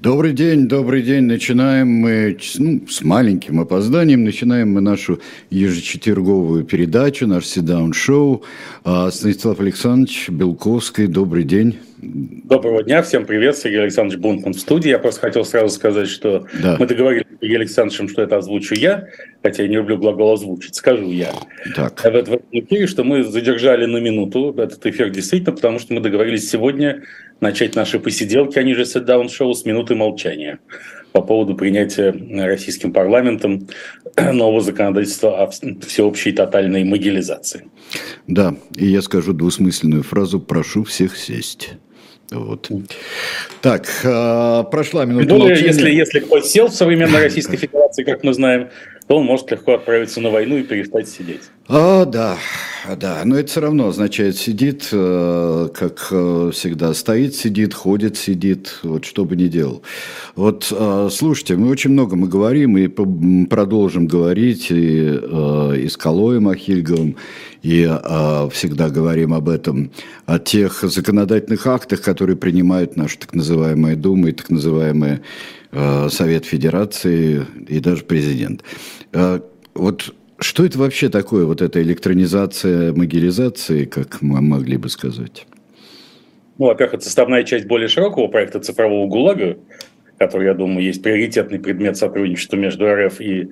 Добрый день, добрый день. Начинаем мы ну, с маленьким опозданием. Начинаем мы нашу ежечетверговую передачу, наш седаун-шоу. А, Станислав Александрович Белковский, добрый день. Доброго дня, всем привет, Сергей Александрович Бунтман в студии. Я просто хотел сразу сказать, что да. мы договорились с Сергеем Александровичем, что это озвучу я, хотя я не люблю глагол озвучить, скажу я. Так. В этом эфире, что мы задержали на минуту этот эфир действительно, потому что мы договорились сегодня начать наши посиделки, они же sit-down-шоу с минуты молчания по поводу принятия российским парламентом нового законодательства о всеобщей тотальной могилизации. Да, и я скажу двусмысленную фразу «прошу всех сесть». Вот. Так, э, прошла минута Более, молчания. Если, если кто сел в современной Российской Федерации, как мы знаем, то он может легко отправиться на войну и перестать сидеть. А, да, да, но это все равно означает сидит, э, как э, всегда, стоит, сидит, ходит, сидит, вот что бы ни делал. Вот, э, слушайте, мы очень много мы говорим и продолжим говорить и, и с Калоем Ахильговым, и всегда говорим об этом, о тех законодательных актах, которые принимают наша так называемая Дума и так называемая Совет Федерации и даже президент. А, вот что это вообще такое, вот эта электронизация, могилизации, как мы могли бы сказать? Ну, во-первых, это составная часть более широкого проекта цифрового ГУЛАГа, который, я думаю, есть приоритетный предмет сотрудничества между РФ и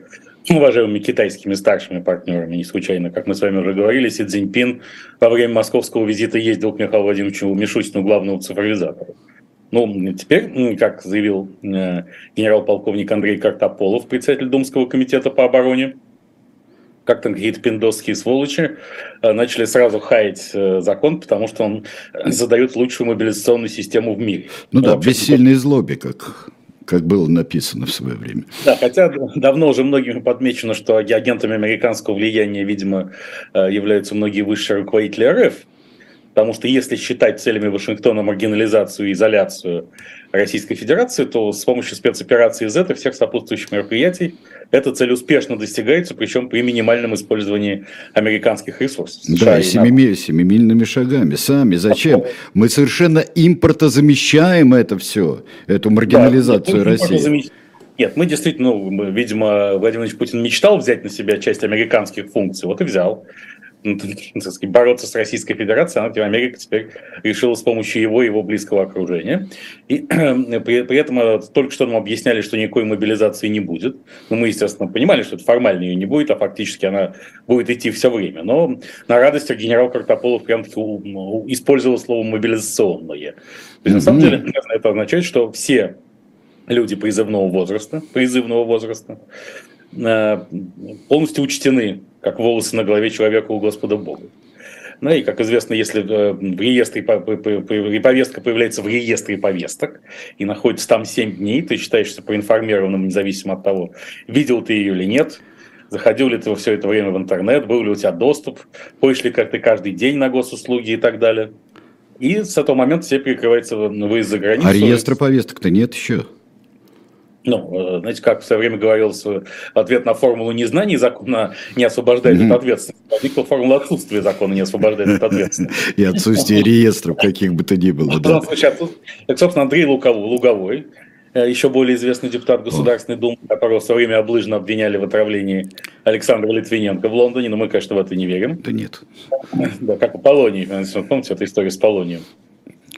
уважаемыми китайскими старшими партнерами. Не случайно, как мы с вами уже говорили, Си Цзиньпин во время московского визита ездил к Михаилу Владимировичу Мишустину, главному цифровизатору. Ну, теперь, как заявил э, генерал-полковник Андрей Картополов, председатель Думского комитета по обороне, как там какие-то пиндосские сволочи э, начали сразу хаять э, закон, потому что он задает лучшую мобилизационную систему в мире. Ну да, без сильной злобе, как как было написано в свое время. Да, хотя давно уже многими подмечено, что агентами американского влияния, видимо, являются многие высшие руководители РФ, Потому что если считать целями Вашингтона маргинализацию и изоляцию Российской Федерации, то с помощью спецоперации Z и всех сопутствующих мероприятий эта цель успешно достигается, причем при минимальном использовании американских ресурсов. США да, семими, семимильными шагами. Сами. Зачем? Мы совершенно импортозамещаем это все, эту маргинализацию да, России. Нет, мы действительно, ну, видимо, Владимир Владимирович Путин мечтал взять на себя часть американских функций, вот и взял. Сказать, бороться с Российской Федерацией, она, Америка теперь решила с помощью его и его близкого окружения. И при, при этом э, только что нам объясняли, что никакой мобилизации не будет. Ну, мы, естественно, понимали, что это формально ее не будет, а фактически она будет идти все время. Но на радость генерал Картополов прям-таки использовал слово «мобилизационное». То есть, на самом деле, это означает, что все люди призывного возраста, призывного возраста э, полностью учтены как волосы на голове человека у Господа Бога. Ну и, как известно, если э, в реестре повестка появляется в реестре повесток и находится там 7 дней, ты считаешься проинформированным, независимо от того, видел ты ее или нет, заходил ли ты все это время в интернет, был ли у тебя доступ, ходишь ли как ты каждый день на госуслуги и так далее. И с этого момента все перекрывается выезд за границу. А реестра повесток-то нет еще? Ну, э, знаете, как в свое время говорилось, ответ на формулу незнания закона не освобождает от ответственности. Возникла формула отсутствия закона не освобождает от ответственности. И отсутствие реестров каких бы то ни было. Да. Так, собственно, Андрей Луговой, э, еще более известный депутат Государственной Думы, которого в свое время облыжно обвиняли в отравлении Александра Литвиненко в Лондоне, но мы, конечно, в это не верим. Да нет. Да, как у Полонии, помните, эта история с Полонием.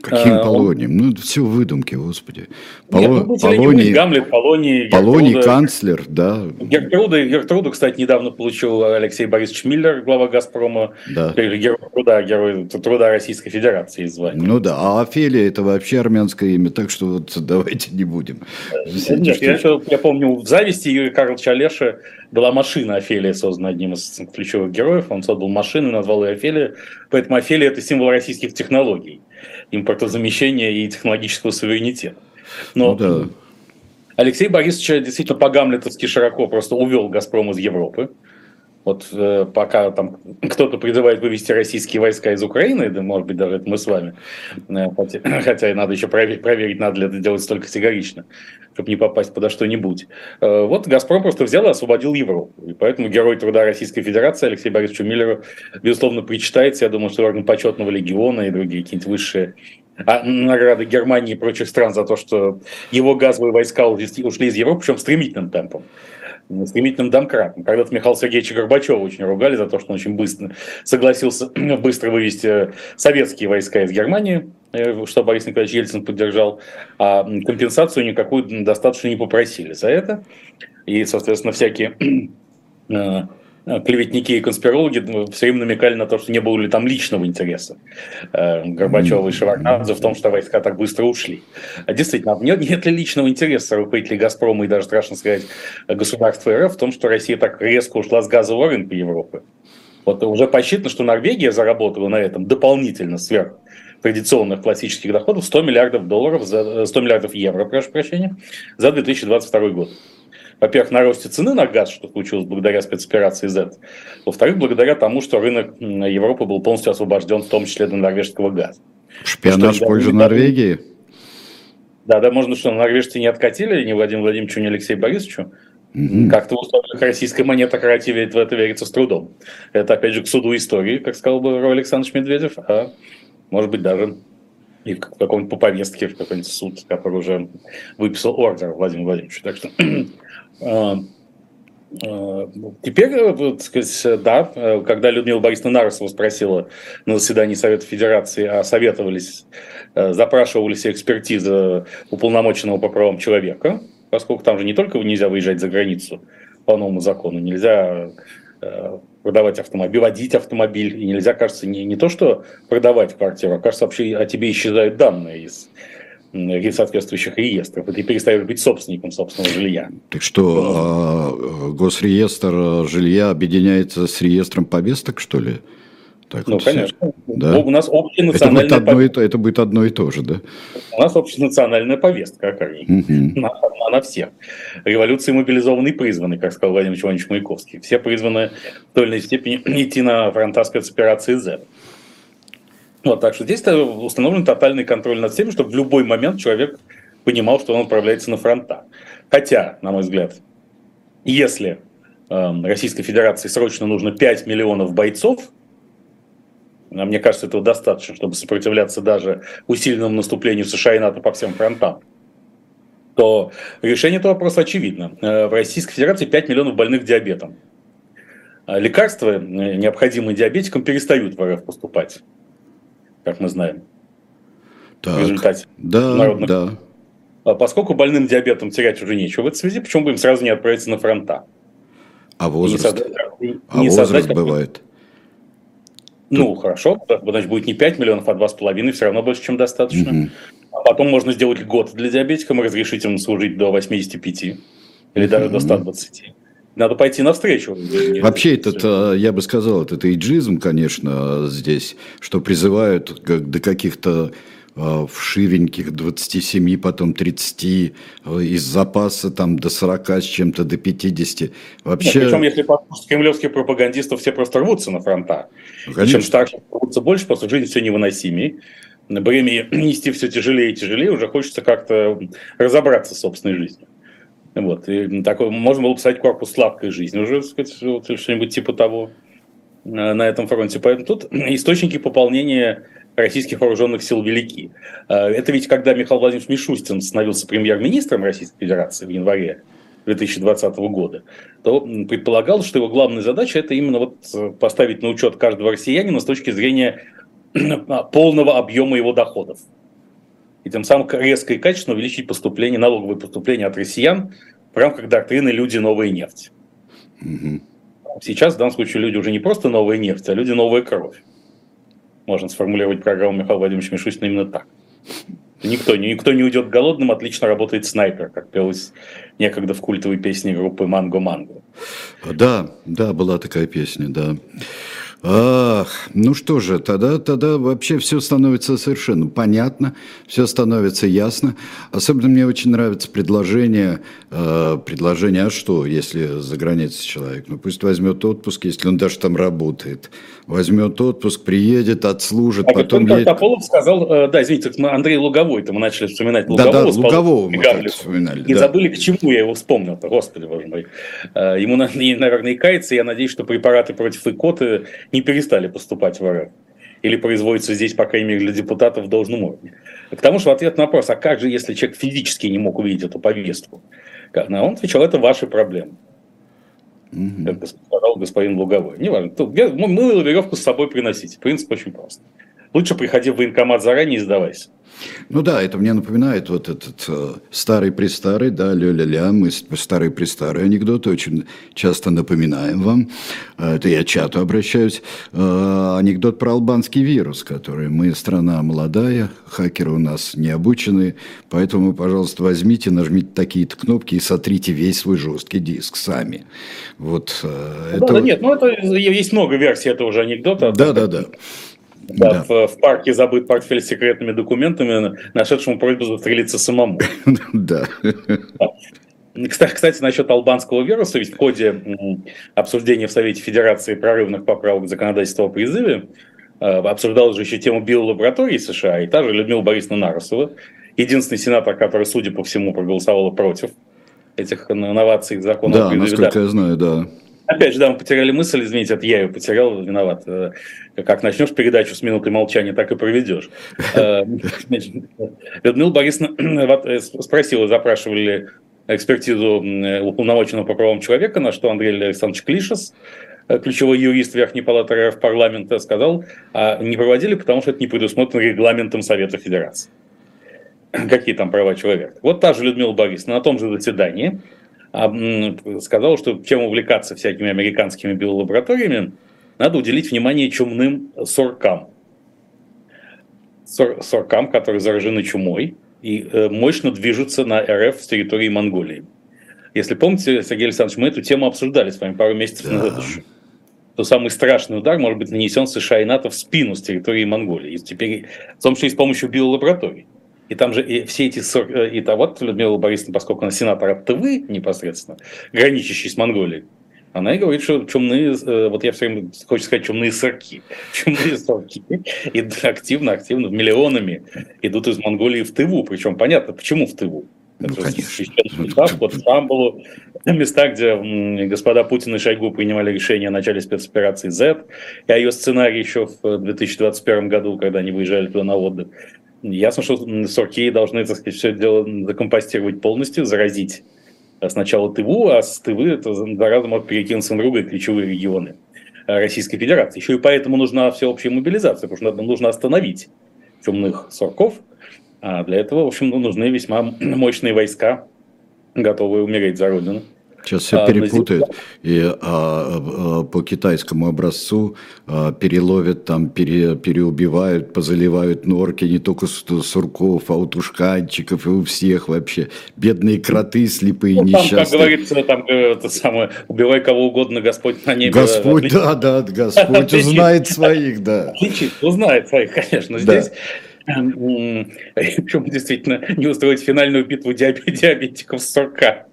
Каким а, Полонием? Он... Ну, все выдумки, господи. Поло... Нет, ну, Полоний... Гамлет, Полоний, Полоний Гертруда... канцлер, да. Гертруда, Гертруду, кстати, недавно получил Алексей Борисович Миллер, глава «Газпрома». Да. Герой труда, герой труда Российской Федерации звание. Ну да, а Офелия – это вообще армянское имя, так что вот давайте не будем. Нет, что... я, еще, я помню, в «Зависти» Юрия Карловича Олеша была машина Офелия, создана одним из ключевых героев. Он создал машину, назвал ее Офелия. Поэтому Офелия – это символ российских технологий импортозамещения и технологического суверенитета. Но ну, да. Алексей Борисович действительно по-гамлетовски широко просто увел «Газпром» из Европы. Вот э, пока там кто-то призывает вывести российские войска из Украины, да, может быть, даже это мы с вами, э, хотя, хотя надо еще проверить, проверить, надо ли это делать столько категорично, чтобы не попасть подо что-нибудь. Э, вот «Газпром» просто взял и освободил Европу. И поэтому герой труда Российской Федерации Алексей Борисовичу Миллеру, безусловно, причитается. Я думаю, что орден почетного легиона и другие какие-нибудь высшие а награды Германии и прочих стран за то, что его газовые войска ушли из Европы, причем стремительным темпом стремительным домкратом. Когда-то Михаила Сергеевича Горбачева очень ругали за то, что он очень быстро согласился быстро вывести советские войска из Германии, э, что Борис Николаевич Ельцин поддержал, а компенсацию никакую достаточно не попросили за это. И, соответственно, всякие э, Э, клеветники и конспирологи ну, все время намекали на то, что не было ли там личного интереса э, Горбачева и Шеварнадзе в том, что войска так быстро ушли. А действительно, нет, нет ли личного интереса руководителей «Газпрома» и даже, страшно сказать, государства РФ в том, что Россия так резко ушла с газового рынка Европы? Вот уже посчитано, что Норвегия заработала на этом дополнительно сверх традиционных классических доходов 100 миллиардов долларов, за, 100 миллиардов евро, прошу прощения, за 2022 год во-первых, на росте цены на газ, что случилось благодаря спецоперации Z. Во-вторых, благодаря тому, что рынок Европы был полностью освобожден, в том числе для норвежского газа. Шпионаж в пользу Норвегии? Да, да, можно, что норвежцы не откатили ни Владимиру Владимировичу, ни Алексею Борисовичу. Mm-hmm. Как-то в условиях российской монеты в это верится с трудом. Это, опять же, к суду истории, как сказал бы Рой Александрович Медведев, а может быть даже и в каком-нибудь по повестке, в какой-нибудь суд, который уже выписал ордер Владимиру Владимировичу. Так что Теперь, э, так сказать, да, э, когда Людмила Борисовна Нарусова спросила на заседании Совета Федерации, а советовались, э, запрашивались экспертизы уполномоченного по правам человека, поскольку там же не только нельзя выезжать за границу по новому закону, нельзя продавать автомобиль, водить автомобиль, и нельзя, кажется, не, не то, что продавать квартиру, а, кажется, вообще о тебе исчезают данные из соответствующих реестров, и ты перестаешь быть собственником собственного жилья. Так что, э, госреестр жилья объединяется с реестром повесток, что ли? Так ну, вот конечно. Да? У нас общенациональная это будет, одно и, это будет одно и то же, да? У нас общенациональная повестка, как угу. на, на всех. Революции мобилизованы и призваны, как сказал Владимир Иванович Маяковский. Все призваны в той или иной степени идти на фронта спецоперации Z. Вот, так что здесь установлен тотальный контроль над всеми, чтобы в любой момент человек понимал, что он отправляется на фронта. Хотя, на мой взгляд, если э, Российской Федерации срочно нужно 5 миллионов бойцов, а мне кажется, этого достаточно, чтобы сопротивляться даже усиленному наступлению США и НАТО по всем фронтам, то решение этого вопроса очевидно. Э, в Российской Федерации 5 миллионов больных диабетом. Лекарства, э, необходимые диабетикам, перестают в РФ поступать как мы знаем. Так, в результате да, народных. Да. А поскольку больным диабетом терять уже нечего в этой связи, почему бы им сразу не отправиться на фронта? А возраст? Не создать, а не возраст создать, бывает? Ну, Тут... хорошо, значит, будет не 5 миллионов, а 2,5, все равно больше, чем достаточно. Угу. А потом можно сделать год для диабетиков и разрешить им служить до 85 или даже угу. до 120. Надо пойти навстречу. Вообще, этот, э, я бы сказал, это иджизм, конечно, здесь, что призывают до каких-то э, вшивеньких 27, потом 30, э, из запаса там до 40 с чем-то, до 50. Вообще... Нет, причем, если послушать кремлевских пропагандистов, все просто рвутся на фронта. Ну, чем старше рвутся больше, просто жизнь все невыносимее. Бремя нести все тяжелее и тяжелее, уже хочется как-то разобраться с собственной жизнью. Вот. И такой, можно было писать корпус сладкой жизни, уже сказать, вот, что-нибудь типа того э, на этом фронте. Поэтому тут источники пополнения российских вооруженных сил велики. Э, это ведь когда Михаил Владимирович Мишустин становился премьер-министром Российской Федерации в январе 2020 года, то предполагал, что его главная задача это именно вот э, поставить на учет каждого россиянина с точки зрения полного объема его доходов и тем самым резко и качественно увеличить поступление, налоговые поступления от россиян в рамках доктрины «люди, новая нефть». Угу. Сейчас в данном случае люди уже не просто новая нефть, а люди новая кровь. Можно сформулировать программу Михаила Владимировича Мишустина именно так. Никто, никто не уйдет голодным, отлично работает снайпер, как пелось некогда в культовой песне группы «Манго Манго». Да, да, была такая песня, да. Ах, ну что же, тогда, тогда вообще все становится совершенно понятно, все становится ясно. Особенно мне очень нравится предложение, э, предложение, а что, если за границей человек? Ну пусть возьмет отпуск, если он даже там работает. Возьмет отпуск, приедет, отслужит, а потом едет. Тополов сказал, э, да, извините, мы Андрей Луговой, это мы начали вспоминать Лугового. Да, да, Лугового мы вспоминали. И да. забыли, к чему я его вспомнил -то, господи боже мой. Э, ему, наверное, и кается, я надеюсь, что препараты против икоты не перестали поступать в РФ. Или производятся здесь, по крайней мере, для депутатов в должном уровне. Потому что в ответ на вопрос, а как же, если человек физически не мог увидеть эту повестку? Он отвечал, это ваши проблемы. Угу. Как сказал господин Луговой. Неважно. Мыло веревку с собой приносить. Принцип очень прост. Лучше приходи в военкомат заранее и сдавайся. Ну да, это мне напоминает вот этот э, старый-престарый, да, ля-ля-ля, мы старый-престарый анекдот очень часто напоминаем вам, э, это я чату обращаюсь, э, анекдот про албанский вирус, который мы страна молодая, хакеры у нас не обучены, поэтому, пожалуйста, возьмите, нажмите такие-то кнопки и сотрите весь свой жесткий диск сами. Вот э, это... Да, да, нет, ну это есть много версий этого же анекдота. Да, да, да. В, в парке забыт портфель с секретными документами, нашедшему просьбу застрелиться самому. Да. Кстати, кстати, насчет албанского вируса, ведь в ходе обсуждения в Совете Федерации прорывных поправок к законодательству о призыве э, обсуждалась же еще тему биолаборатории США, и та же Людмила Борисовна Нарусова, единственный сенатор, который, судя по всему, проголосовала против этих инноваций закона да, насколько да, я знаю, да. Опять же, да, мы потеряли мысль, извините, это я ее потерял, виноват. Э, как начнешь передачу с минуты молчания, так и проведешь. Э, Людмила Борисовна э, спросила, запрашивали экспертизу уполномоченного по правам человека, на что Андрей Александрович Клишес, ключевой юрист Верхней Палаты РФ парламента, сказал, а не проводили, потому что это не предусмотрено регламентом Совета Федерации. Какие там права человека? Вот та же Людмила Борисовна на том же заседании сказал, что чем увлекаться всякими американскими биолабораториями, надо уделить внимание чумным соркам. Сор, соркам, которые заражены чумой и э, мощно движутся на РФ с территории Монголии. Если помните, Сергей Александрович, мы эту тему обсуждали с вами пару месяцев да. назад еще. То самый страшный удар может быть нанесен США и НАТО в спину с территории Монголии. И теперь, в том числе и с помощью биолабораторий. И там же и все эти... Э, и то вот Людмила Борисовна, поскольку она сенатор от ТВ непосредственно, граничащий с Монголией, она и говорит, что чумные, э, вот я все время хочу сказать, чумные сорки. Чумные сорки и активно-активно, миллионами идут из Монголии в Тыву. Причем понятно, почему в Тыву. Ну, конечно. Этап, вот в Стамбулу, места, где господа Путин и Шойгу принимали решение о начале спецоперации Z, и о ее сценарии еще в 2021 году, когда они выезжали туда на отдых. Ясно, что сорки должны, так сказать, все дело закомпостировать полностью, заразить сначала ТВУ, а с ТВ это два раза может перекинуться на другие ключевые регионы Российской Федерации. Еще и поэтому нужна всеобщая мобилизация, потому что нужно остановить темных сорков, а для этого, в общем, нужны весьма мощные войска, готовые умереть за Родину. Сейчас все а, перепутают и а, а, по китайскому образцу а, переловят, там пере, переубивают, позаливают норки не только сурков, а у тушканчиков и у всех вообще. Бедные кроты, слепые, ну, там, несчастные. Как говорится, там э, это самое, убивай кого угодно, Господь на небе. Господь, да, да, Господь узнает своих, да. Отличит, узнает своих, конечно. Здесь причем действительно не устроить финальную битву диабетиков с сурка.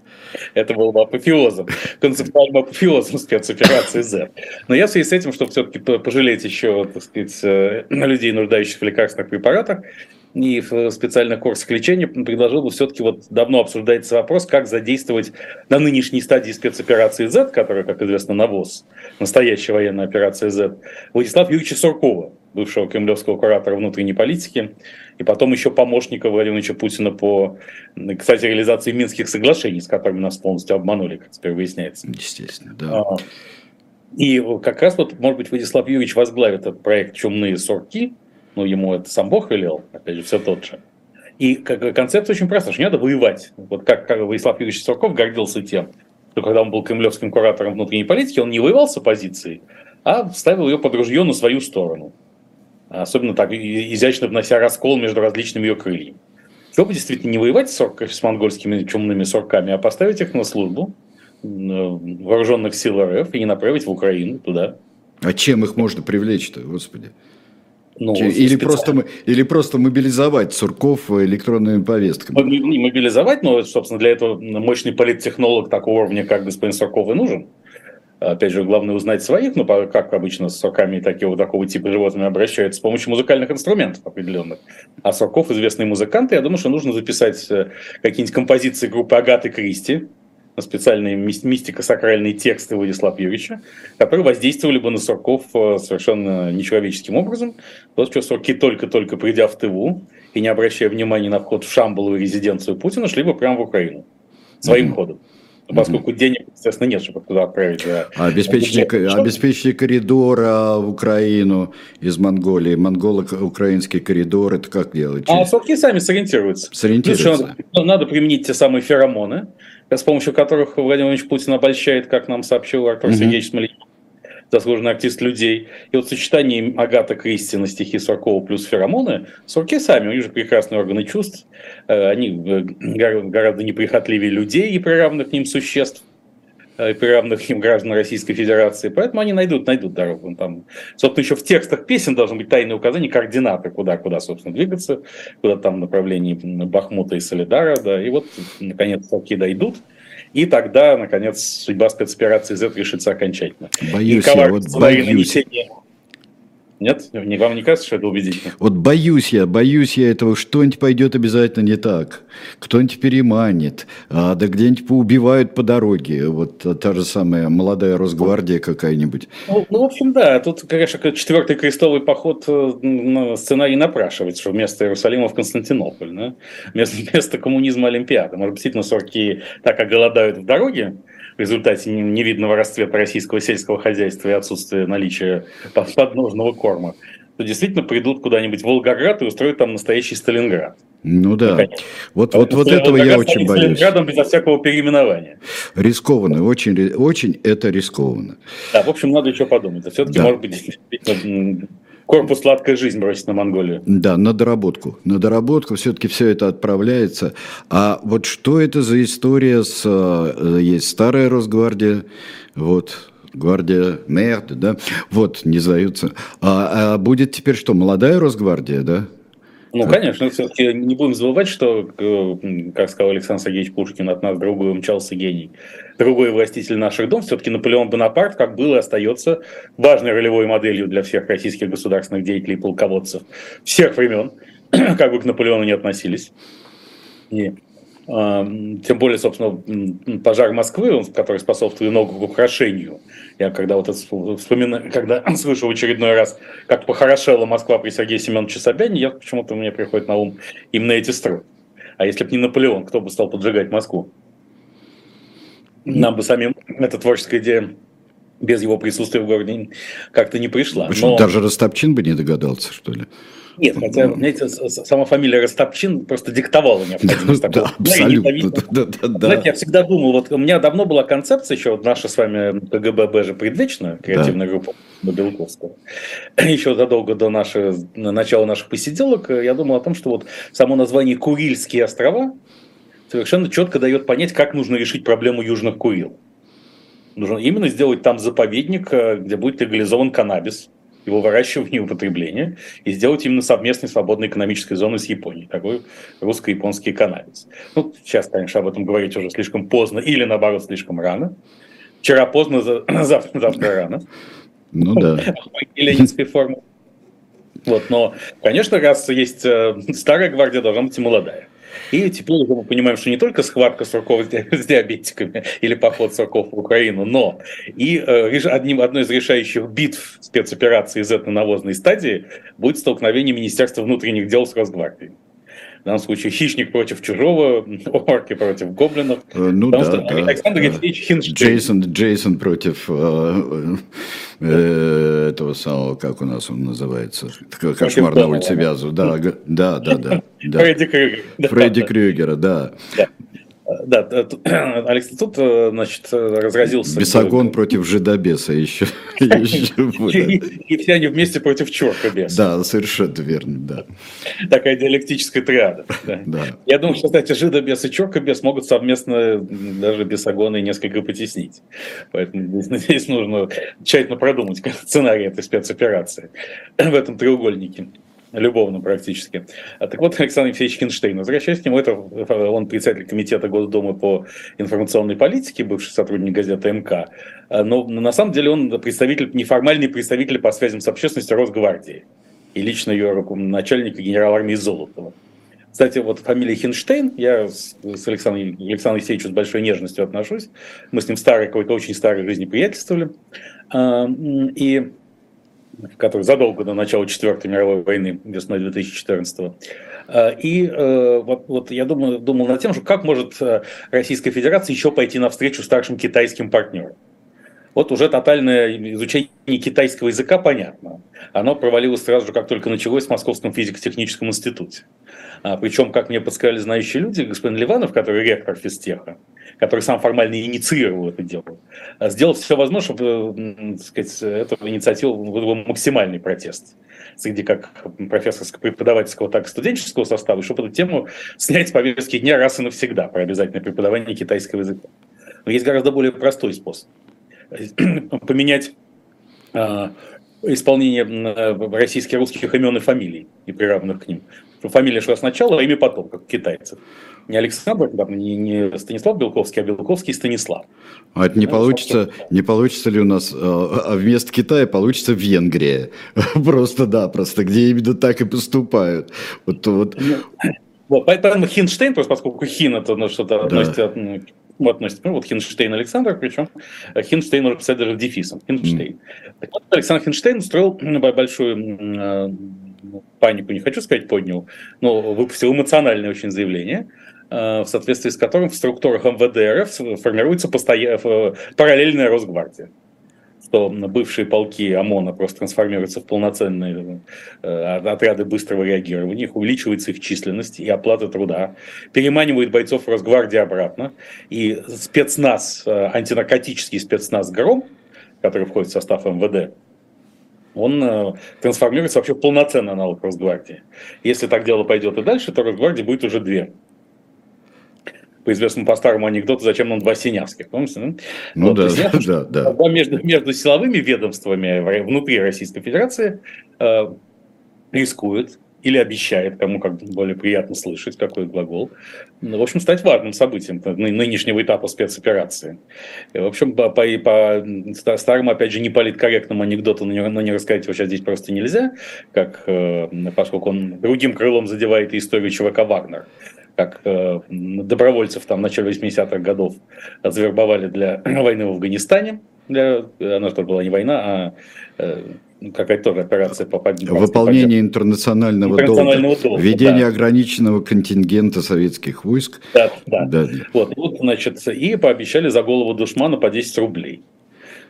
Это было бы апофеозом, концептуальным апофеозом спецоперации Z. Но я в связи с этим, чтобы все-таки пожалеть еще, так сказать, э, людей, нуждающихся в лекарственных препаратах, и в специальных курсах лечения предложил бы все-таки вот давно обсуждается вопрос, как задействовать на нынешней стадии спецоперации Z, которая, как известно, навоз, настоящая военная операция Z, Владислава Юрьевича Суркова, бывшего кремлевского куратора внутренней политики, и потом еще помощника Владимира Ильича Путина по, кстати, реализации Минских соглашений, с которыми нас полностью обманули, как теперь выясняется. Естественно, да. А, и как раз вот, может быть, Владислав Юрьевич возглавит этот проект «Чумные сорки», ну, ему это сам Бог велел, опять же, все тот же. И концепция очень проста, что не надо воевать. Вот как, как Владислав Юрьевич Сурков гордился тем, что когда он был кремлевским куратором внутренней политики, он не воевал с оппозицией, а ставил ее под ружье на свою сторону особенно так изящно внося раскол между различными ее крыльями. Чтобы действительно не воевать с, сорок, с монгольскими чумными сорками, а поставить их на службу вооруженных сил РФ и не направить в Украину туда. А чем их можно привлечь-то, господи? Ну, или, просто, или просто мобилизовать Сурков электронными повестками? Не мобилизовать, но, собственно, для этого мощный политтехнолог такого уровня, как господин Сурков, и нужен. Опять же, главное узнать своих, но как обычно с соками такого, такого типа животными обращаются, с помощью музыкальных инструментов определенных. А Сурков известный музыкант, и я думаю, что нужно записать э, какие-нибудь композиции группы Агаты Кристи, специальные мистико-сакральные тексты Владислава Юрьевича, которые воздействовали бы на Сурков э, совершенно нечеловеческим образом. Вот что Сурки только-только придя в ТВ и не обращая внимания на вход в Шамбалу и резиденцию Путина, шли бы прямо в Украину своим mm-hmm. ходом поскольку mm-hmm. денег, естественно, нет, чтобы туда отправить. Да. А обеспечение, обеспечение коридора в Украину из Монголии, монголо-украинский коридор, это как делать? А сурки сами сориентируются. Сориентируются. Надо, надо применить те самые феромоны, с помощью которых Владимир Владимирович Путин обольщает, как нам сообщил Артур mm-hmm. Сергеевич Смоляков, заслуженный артист людей. И вот сочетание Агата Кристи на стихи Суркова плюс феромоны, сурки сами, у них же прекрасные органы чувств, э, они э, гораздо неприхотливее людей и приравных к ним существ э, и приравных им граждан Российской Федерации. Поэтому они найдут, найдут дорогу. Там, собственно, еще в текстах песен должны быть тайные указания, координаты, куда, куда, собственно, двигаться, куда там в направлении Бахмута и Солидара. Да. И вот, наконец, таки дойдут. И тогда, наконец, судьба спецоперации Z решится окончательно. Боюсь, я вот боюсь. Нет? Не, вам не кажется, что это убедительно? Вот боюсь я, боюсь я этого, что-нибудь пойдет обязательно не так. Кто-нибудь переманит, а, да где-нибудь поубивают по дороге. Вот та же самая молодая Росгвардия какая-нибудь. Ну, ну в общем, да. Тут, конечно, четвертый крестовый поход на сценарий напрашивается, что вместо Иерусалима в Константинополь. Да? Вместо, вместо коммунизма Олимпиада. Может, действительно, сорки так оголодают в дороге, в результате невидного расцвета российского сельского хозяйства и отсутствия наличия подножного корма, то действительно придут куда-нибудь в Волгоград и устроят там настоящий Сталинград. Ну да. Наконец. Вот, а вот, вот этого я очень боюсь. Сталинградом безо всякого переименования. Рискованно, очень, очень это рискованно. Да, в общем, надо еще подумать. Все-таки, да. может быть, корпус «Сладкая жизнь» бросить на Монголию. Да, на доработку. На доработку все-таки все это отправляется. А вот что это за история с... Э, есть старая Росгвардия, вот, гвардия Мерд, да, вот, не сдаются. А, а будет теперь что, молодая Росгвардия, да? Ну, конечно, все-таки не будем забывать, что, э, как сказал Александр Сергеевич Пушкин, от нас другой умчался гений. Другой властитель наших дом, все-таки Наполеон Бонапарт, как был и остается важной ролевой моделью для всех российских государственных деятелей и полководцев всех времен, как бы к Наполеону не относились. И тем более, собственно, пожар Москвы, который способствовал много к украшению. Я когда вот вспоминаю, когда слышал в очередной раз, как похорошела Москва при Сергее Семеновиче Собянине, я почему-то мне приходит на ум именно эти строки. А если бы не Наполеон, кто бы стал поджигать Москву? Нам бы самим эта творческая идея без его присутствия в городе как-то не пришла. Почему? Но... Даже Ростопчин бы не догадался, что ли? Нет, хотя, знаете, сама фамилия Ростопчин просто диктовала необходимость да, такого. Да, абсолютно. Да, да, да. Знаете, я всегда думал, вот у меня давно была концепция, еще вот наша с вами КГБ же предвечная, креативная да. группа Белковского, еще задолго до нашего, начала наших посиделок, я думал о том, что вот само название Курильские острова совершенно четко дает понять, как нужно решить проблему Южных Курил. Нужно именно сделать там заповедник, э, где будет легализован каннабис, его выращивание и употребление, и сделать именно совместной свободной экономической зоной с Японией, такой русско-японский канадец. Ну, сейчас, конечно, об этом говорить уже слишком поздно или, наоборот, слишком рано. Вчера поздно, завтра, завтра рано. Ну да. Ленинской формы. Вот, но, конечно, раз есть э, старая гвардия, должна быть и молодая. И теперь мы понимаем, что не только схватка Суркова с диабетиками или поход Сурков в Украину, но и э, одним, одной из решающих битв спецоперации Z на навозной стадии будет столкновение Министерства внутренних дел с Росгвардией. В данном случае хищник против чужого, орки против гоблинов. Э, ну да, что да. Александр Евгеньевич Джейсон, Джейсон против э, э, этого самого, как у нас он называется, кошмар на улице Вязов. Да, да, да, да. да. Фредди Крюгер. Фредди Крюгера, да. Да. Алекс, тут, э, значит, разразился... Бесогон против жидобеса еще. И все они вместе против черка беса. Да, совершенно верно, да. Такая диалектическая триада. Я думаю, что, кстати, жидобес и черка бес могут совместно даже бесогоны несколько потеснить. Поэтому здесь нужно тщательно продумать сценарий этой спецоперации в этом треугольнике любовно практически. А так вот, Александр Алексеевич Хинштейн, возвращаясь к нему, это он председатель комитета Госдумы по информационной политике, бывший сотрудник газеты МК, а, но на самом деле он представитель, неформальный представитель по связям с общественностью Росгвардии и лично ее начальника генерала армии Золотова. Кстати, вот фамилия Хинштейн, я с Александром, Александром Алексеевичем с большой нежностью отношусь. Мы с ним старые, какой-то очень старой жизни приятельствовали. А, и который задолго до начала Четвертой мировой войны, весной 2014 -го. А, и э, вот, вот я думаю, думал над тем, что как может э, Российская Федерация еще пойти навстречу старшим китайским партнерам. Вот уже тотальное изучение китайского языка понятно. Оно провалилось сразу же, как только началось в Московском физико-техническом институте. А, причем, как мне подсказали знающие люди, господин Ливанов, который ректор физтеха, который сам формально инициировал это дело, а, сделал все возможное, чтобы сказать, эту инициативу вызвал максимальный протест среди как профессорского, преподавательского, так и студенческого состава, чтобы эту тему снять с повестки дня раз и навсегда про обязательное преподавание китайского языка. Но есть гораздо более простой способ. Поменять э, исполнение российских русских имен и фамилий и приравненных к ним. Фамилия шла сначала, а имя потом, как китайцев не Александр, не, не Станислав Белковский, а Белковский Станислав. А это не, ну, получится, не получится ли у нас, э, а вместо Китая получится Венгрия? Просто, да, просто где именно так и поступают. Вот, вот. Ну, вот, поэтому Хинштейн, просто поскольку Хин это ну, что-то да. относится ну, относится, ну, вот Хинштейн Александр, причем Хинштейн можно писать даже дефисом, Хинштейн. Mm. Так вот, Александр Хинштейн устроил большую э, панику, не хочу сказать, поднял, но выпустил эмоциональное очень заявление, Э, в соответствии с которым в структурах МВД РФ формируется постоя... параллельная Росгвардия. Что бывшие полки ОМОНа просто трансформируются в полноценные э, отряды быстрого реагирования, их увеличивается их численность и оплата труда, переманивают бойцов Росгвардии обратно, и спецназ, э, антинаркотический спецназ «Гром», который входит в состав МВД, он трансформируется вообще в полноценный аналог Росгвардии. Если так дело пойдет и дальше, то Росгвардии будет уже две по известному по старому анекдоту, зачем нам два синявских, помните? Да? Ну вот, да, ясно, да, да. Между, между силовыми ведомствами внутри Российской Федерации э, рискует или обещает, кому как более приятно слышать, какой глагол, ну, в общем, стать важным событием нынешнего этапа спецоперации. И, в общем, по, по, по старому, опять же, не политкорректному анекдоту, но не, но не рассказать его сейчас здесь просто нельзя, как, э, поскольку он другим крылом задевает историю ЧВК «Вагнер» как э, добровольцев там в начале 80-х годов завербовали для войны в Афганистане. Для, она же была не война, а э, ну, какая-то тоже операция по поддержке. Выполнение интернационального, интернационального долга. долга. Введение да. ограниченного контингента советских войск. Да, да. да. Вот, вот, значит, и пообещали за голову душмана по 10 рублей.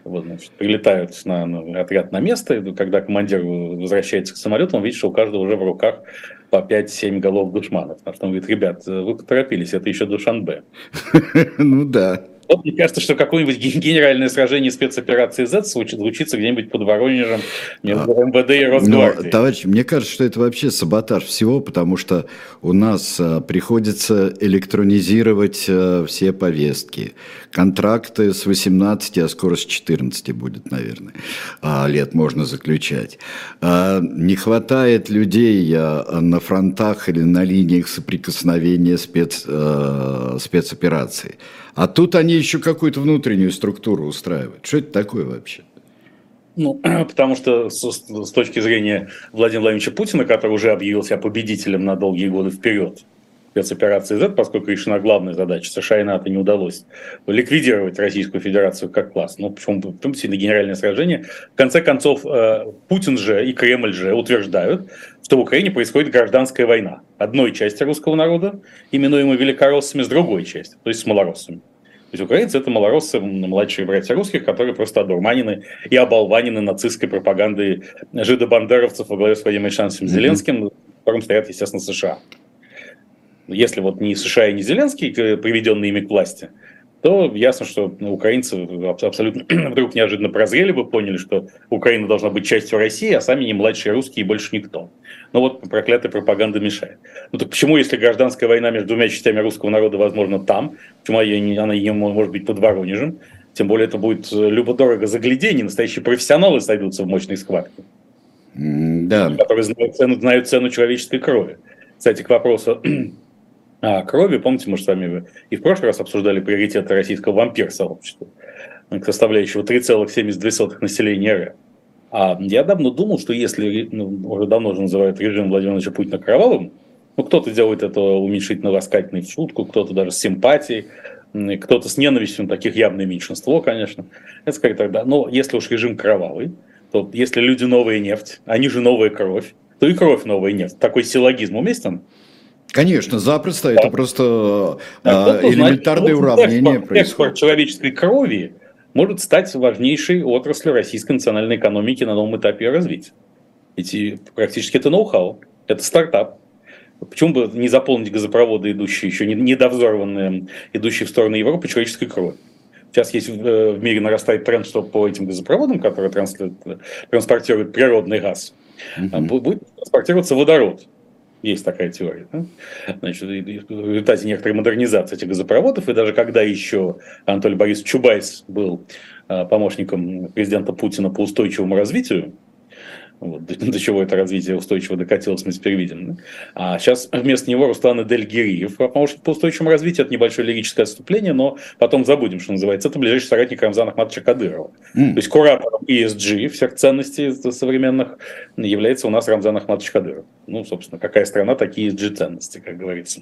Вот, значит, прилетают на, на отряд на место, и когда командир возвращается к самолету, он видит, что у каждого уже в руках по 5-7 голов душманов. Потому что он говорит, ребят, вы поторопились, это еще Душанбе. Ну да. Вот мне кажется, что какое-нибудь генеральное сражение спецоперации Z случится где-нибудь под Воронежем между а, МВД и Росгвардией. Товарищи, мне кажется, что это вообще саботаж всего, потому что у нас а, приходится электронизировать а, все повестки. Контракты с 18, а скоро с 14 будет, наверное, а, лет можно заключать. А, не хватает людей а, на фронтах или на линиях соприкосновения спец, а, спецопераций. А тут они еще какую-то внутреннюю структуру устраивают. Что это такое вообще? Ну, потому что с, точки зрения Владимира Владимировича Путина, который уже объявил себя победителем на долгие годы вперед, спецоперации Z, поскольку решена главная задача США и НАТО не удалось ликвидировать Российскую Федерацию как класс. Ну, почему, почему сильно генеральное сражение. В конце концов, э, Путин же и Кремль же утверждают, что в Украине происходит гражданская война одной части русского народа, именуемой великороссами, с другой части, то есть с малороссами. То есть украинцы – это малороссы, младшие братья русских, которые просто одурманены и оболванены нацистской пропагандой жидобандеровцев во главе с Владимиром Александровичем Зеленским, mm-hmm. в котором стоят, естественно, США. Если вот не США и не Зеленский, приведенные ими к власти, то ясно, что ну, украинцы абсолютно вдруг неожиданно прозрели бы, поняли, что Украина должна быть частью России, а сами не младшие русские и больше никто. Но вот проклятая пропаганда мешает. Ну так почему, если гражданская война между двумя частями русского народа возможно там, почему она не может быть под Воронежем? Тем более это будет любо-дорого заглядение, настоящие профессионалы сойдутся в мощной схватке. Да. Которые знают цену, знают цену человеческой крови. Кстати, к вопросу крови, помните, мы же с вами и в прошлый раз обсуждали приоритеты российского вампир-сообщества, составляющего 3,72 населения РФ. А я давно думал, что если, ну, уже давно же называют режим Владимира Владимировича Путина кровавым, ну, кто-то делает это уменьшительно-ласкательной в шутку, кто-то даже с симпатией, кто-то с ненавистью, таких явное меньшинство, конечно. Это сказать тогда, но если уж режим кровавый, то если люди новая нефть, они же новая кровь, то и кровь новая нефть. Такой силлогизм уместен? Конечно, запросто. Да. Это просто да, э, элементарное уравнение экспорт, происходит. Экспорт человеческой крови может стать важнейшей отраслью российской национальной экономики на новом этапе развития. Эти, практически это ноу-хау, это стартап. Почему бы не заполнить газопроводы, идущие еще недовзорванные, идущие в сторону Европы, человеческой крови? Сейчас есть э, в мире нарастает тренд, что по этим газопроводам, которые транспортируют природный газ, угу. будет транспортироваться водород. Есть такая теория. Да? Значит, в результате некоторой модернизации этих газопроводов, и даже когда еще Анатолий Борисович Чубайс был э, помощником президента Путина по устойчивому развитию, вот, до, до чего это развитие устойчиво докатилось, мы теперь видим. А сейчас вместо него Руслан Эдельгириев, помощник по устойчивому развитию, это небольшое лирическое отступление, но потом забудем, что называется. Это ближайший соратник Рамзана Ахматовича Кадырова. Mm. То есть куратором ESG, всех ценностей современных, является у нас Рамзан Ахматович Кадыров. Ну, собственно, какая страна, такие ESG-ценности, как говорится.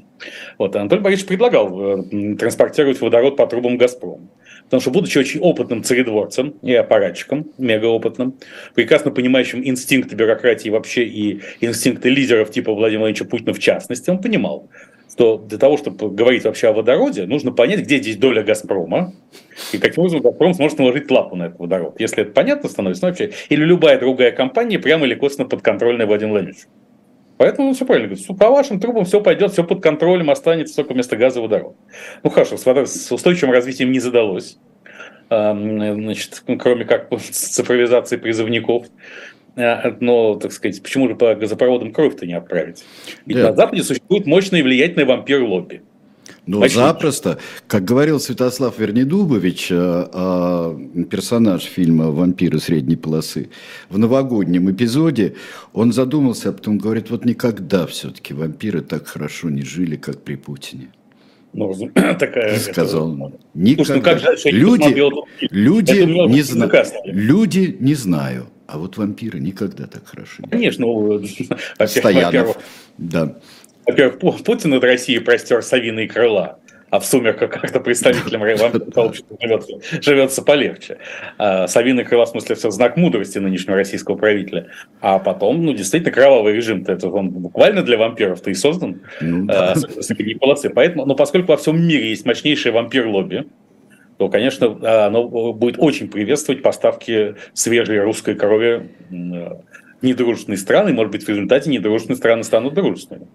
Вот, Анатолий Борисович предлагал э, транспортировать водород по трубам «Газпрома». Потому что, будучи очень опытным царедворцем и аппаратчиком, мегаопытным, прекрасно понимающим инстинкты бюрократии вообще и инстинкты лидеров типа Владимира Владимировича Путина в частности, он понимал, что для того, чтобы говорить вообще о водороде, нужно понять, где здесь доля «Газпрома», и каким образом «Газпром» сможет наложить лапу на этот водород. Если это понятно становится, ну, вообще, или любая другая компания прямо или косвенно подконтрольная Владимиру Владимировичу. Поэтому ну, все правильно говорит. По вашим трубам все пойдет, все под контролем, останется только вместо газа водород. Ну хорошо, с устойчивым развитием не задалось. Значит, кроме как с цифровизацией призывников. А, но, так сказать, почему же по газопроводам кровь-то не отправить? Ведь да. на Западе существует мощное и влиятельное вампир-лобби. Ну, Почти. запросто. Как говорил Святослав Вернедубович, э, э, персонаж фильма «Вампиры средней полосы», в новогоднем эпизоде он задумался, а потом говорит, вот никогда все-таки вампиры так хорошо не жили, как при Путине. Ну, такая... Сказал. Это, никогда. Ну, как же, люди, люди, не зна... люди не знаю, а вот вампиры никогда так хорошо не Конечно, Стоянов. Да. Во-первых, Путин над Россией простер совиные крыла, а в сумерках как-то представителям сообщества живется, живется полегче. А, совиные крыла, в смысле, все знак мудрости нынешнего российского правителя. А потом, ну, действительно, кровавый режим-то, это он буквально для вампиров-то и создан ну, а, да. средней полосы. Поэтому, но поскольку во всем мире есть мощнейшее вампир-лобби, то, конечно, оно будет очень приветствовать поставки свежей русской крови недружественные страны, может быть, в результате недружественные страны станут дружественными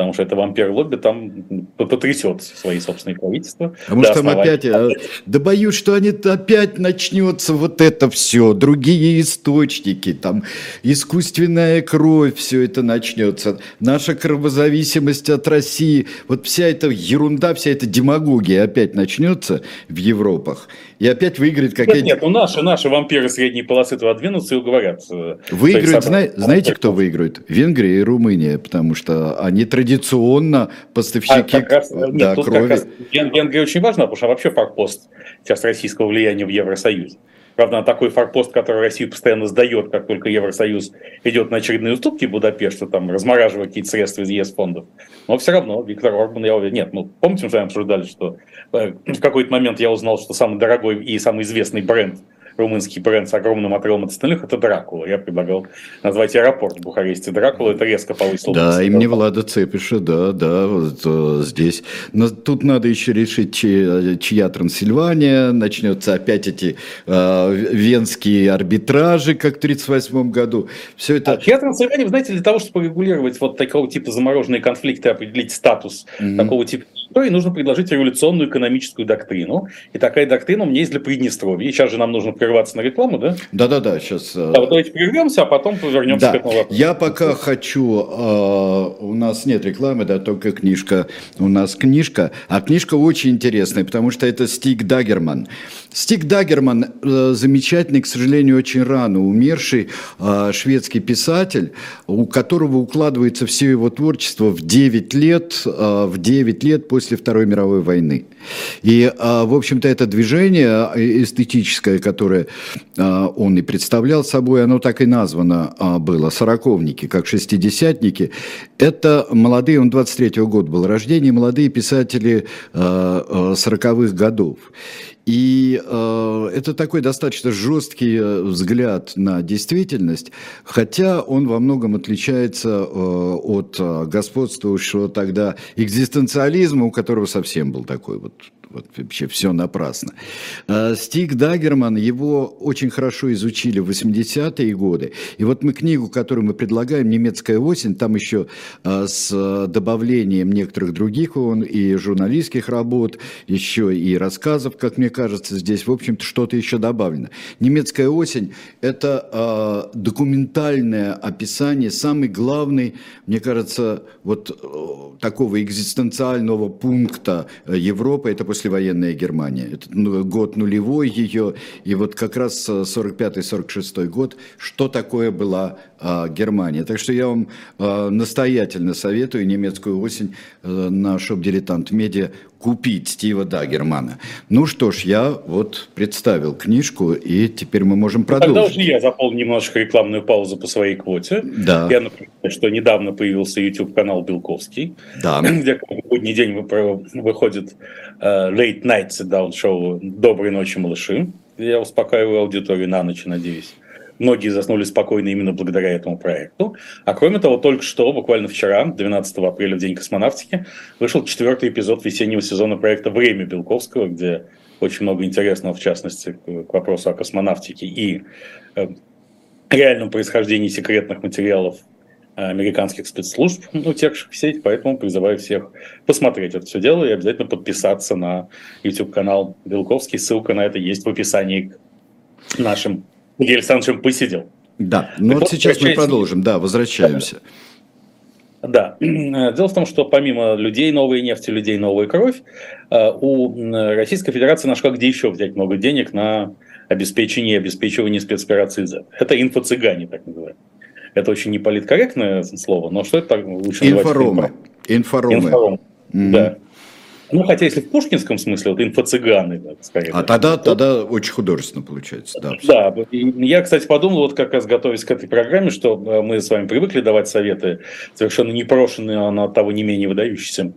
потому что это вампир-лобби там потрясет свои собственные правительства. Потому что там опять, а, да боюсь, что они опять начнется вот это все, другие источники, там искусственная кровь, все это начнется, наша кровозависимость от России, вот вся эта ерунда, вся эта демагогия опять начнется в Европах. И опять выиграет какая-то... Нет, нет, ну наши, наши вампиры средней полосы туда двинутся и говорят. Э, выиграют, зна... знаете, кто выиграет? Венгрия и Румыния, потому что они традиционно поставщики а, раз, да, нет, крови. Раз, Венгрия очень важна, потому что вообще форпост сейчас российского влияния в Евросоюзе. Правда, такой форпост, который Россия постоянно сдает, как только Евросоюз идет на очередные уступки Будапешта, там, размораживая какие-то средства из ЕС-фондов. Но все равно Виктор Орбан, я уверен, нет, ну, помните, мы с вами обсуждали, что э, в какой-то момент я узнал, что самый дорогой и самый известный бренд румынский бренд с огромным отрывом от остальных, это Дракула. Я предлагал назвать аэропорт в Бухаресте Дракула, это резко повысило. Да, имени Влада Цепиша, да, да, вот э, здесь. Но тут надо еще решить, чья, чья Трансильвания, начнется опять эти э, венские арбитражи, как в 1938 году. Все это... А чья Трансильвания, знаете, для того, чтобы регулировать вот такого типа замороженные конфликты, определить статус mm-hmm. такого типа территории, нужно предложить революционную экономическую доктрину. И такая доктрина у меня есть для Приднестровья. И сейчас же нам нужно прерваться на рекламу, да? Да-да-да, сейчас... Э, да, вот давайте прервемся, а потом повернемся да. к этому вопросу. Я пока хочу... Э, у нас нет рекламы, да, только книжка. У нас книжка. А книжка очень интересная, потому что это Стик Дагерман. Стик Дагерман э, замечательный, к сожалению, очень рано умерший э, шведский писатель, у которого укладывается все его творчество в 9 лет, э, в 9 лет после Второй мировой войны. И, в общем-то, это движение эстетическое, которое он и представлял собой, оно так и названо было, «Сороковники», как «Шестидесятники». Это молодые, он 23-го года был рождения, молодые писатели 40-х годов. И э, это такой достаточно жесткий э, взгляд на действительность, хотя он во многом отличается э, от э, господствующего тогда экзистенциализма, у которого совсем был такой вот вот вообще все напрасно. А, Стик Дагерман, его очень хорошо изучили в 80-е годы. И вот мы книгу, которую мы предлагаем, «Немецкая осень», там еще а, с добавлением некоторых других он и журналистских работ, еще и рассказов, как мне кажется, здесь, в общем-то, что-то еще добавлено. «Немецкая осень» – это а, документальное описание, самый главный, мне кажется, вот э, такого экзистенциального пункта Европы, это после послевоенная Германия. Это ну, год нулевой ее, и вот как раз 45-46 год, что такое была а, Германия. Так что я вам а, настоятельно советую немецкую осень а, на шоп-дилетант медиа купить Стива Дагермана. Ну что ж, я вот представил книжку, и теперь мы можем продолжить. Тогда уже я заполню немножко рекламную паузу по своей квоте. Да. Я напоминаю, что недавно появился YouTube-канал Белковский, да. где каждый день выходит uh, Late Night Sit Down шоу «Доброй ночи, малыши». Я успокаиваю аудиторию на ночь, надеюсь многие заснули спокойно именно благодаря этому проекту. А кроме того, только что, буквально вчера, 12 апреля, в День космонавтики, вышел четвертый эпизод весеннего сезона проекта «Время Белковского», где очень много интересного, в частности, к вопросу о космонавтике и э, реальном происхождении секретных материалов американских спецслужб, утекших в сеть, поэтому призываю всех посмотреть это все дело и обязательно подписаться на YouTube-канал Белковский. Ссылка на это есть в описании к нашим Сергей Александровичем посидел. Да, ну вот сейчас мы продолжим, да, возвращаемся. Да. Дело в том, что помимо людей новой нефти, людей новая кровь, э, у Российской Федерации нашла где еще взять много денег на обеспечение и обеспечивание спецоперации Z. Это инфо-цыгане, так называемые. Это очень неполиткорректное слово, но что это лучше Инфоромы. Инфоромы. Инфоромы. Mm-hmm. Да. Ну, хотя если в пушкинском смысле, вот инфо-цыганы, да, скорее. А тогда, то... тогда очень художественно получается, да. Да, я, кстати, подумал, вот как раз готовясь к этой программе, что э, мы с вами привыкли давать советы совершенно непрошенные, а на того не менее выдающиеся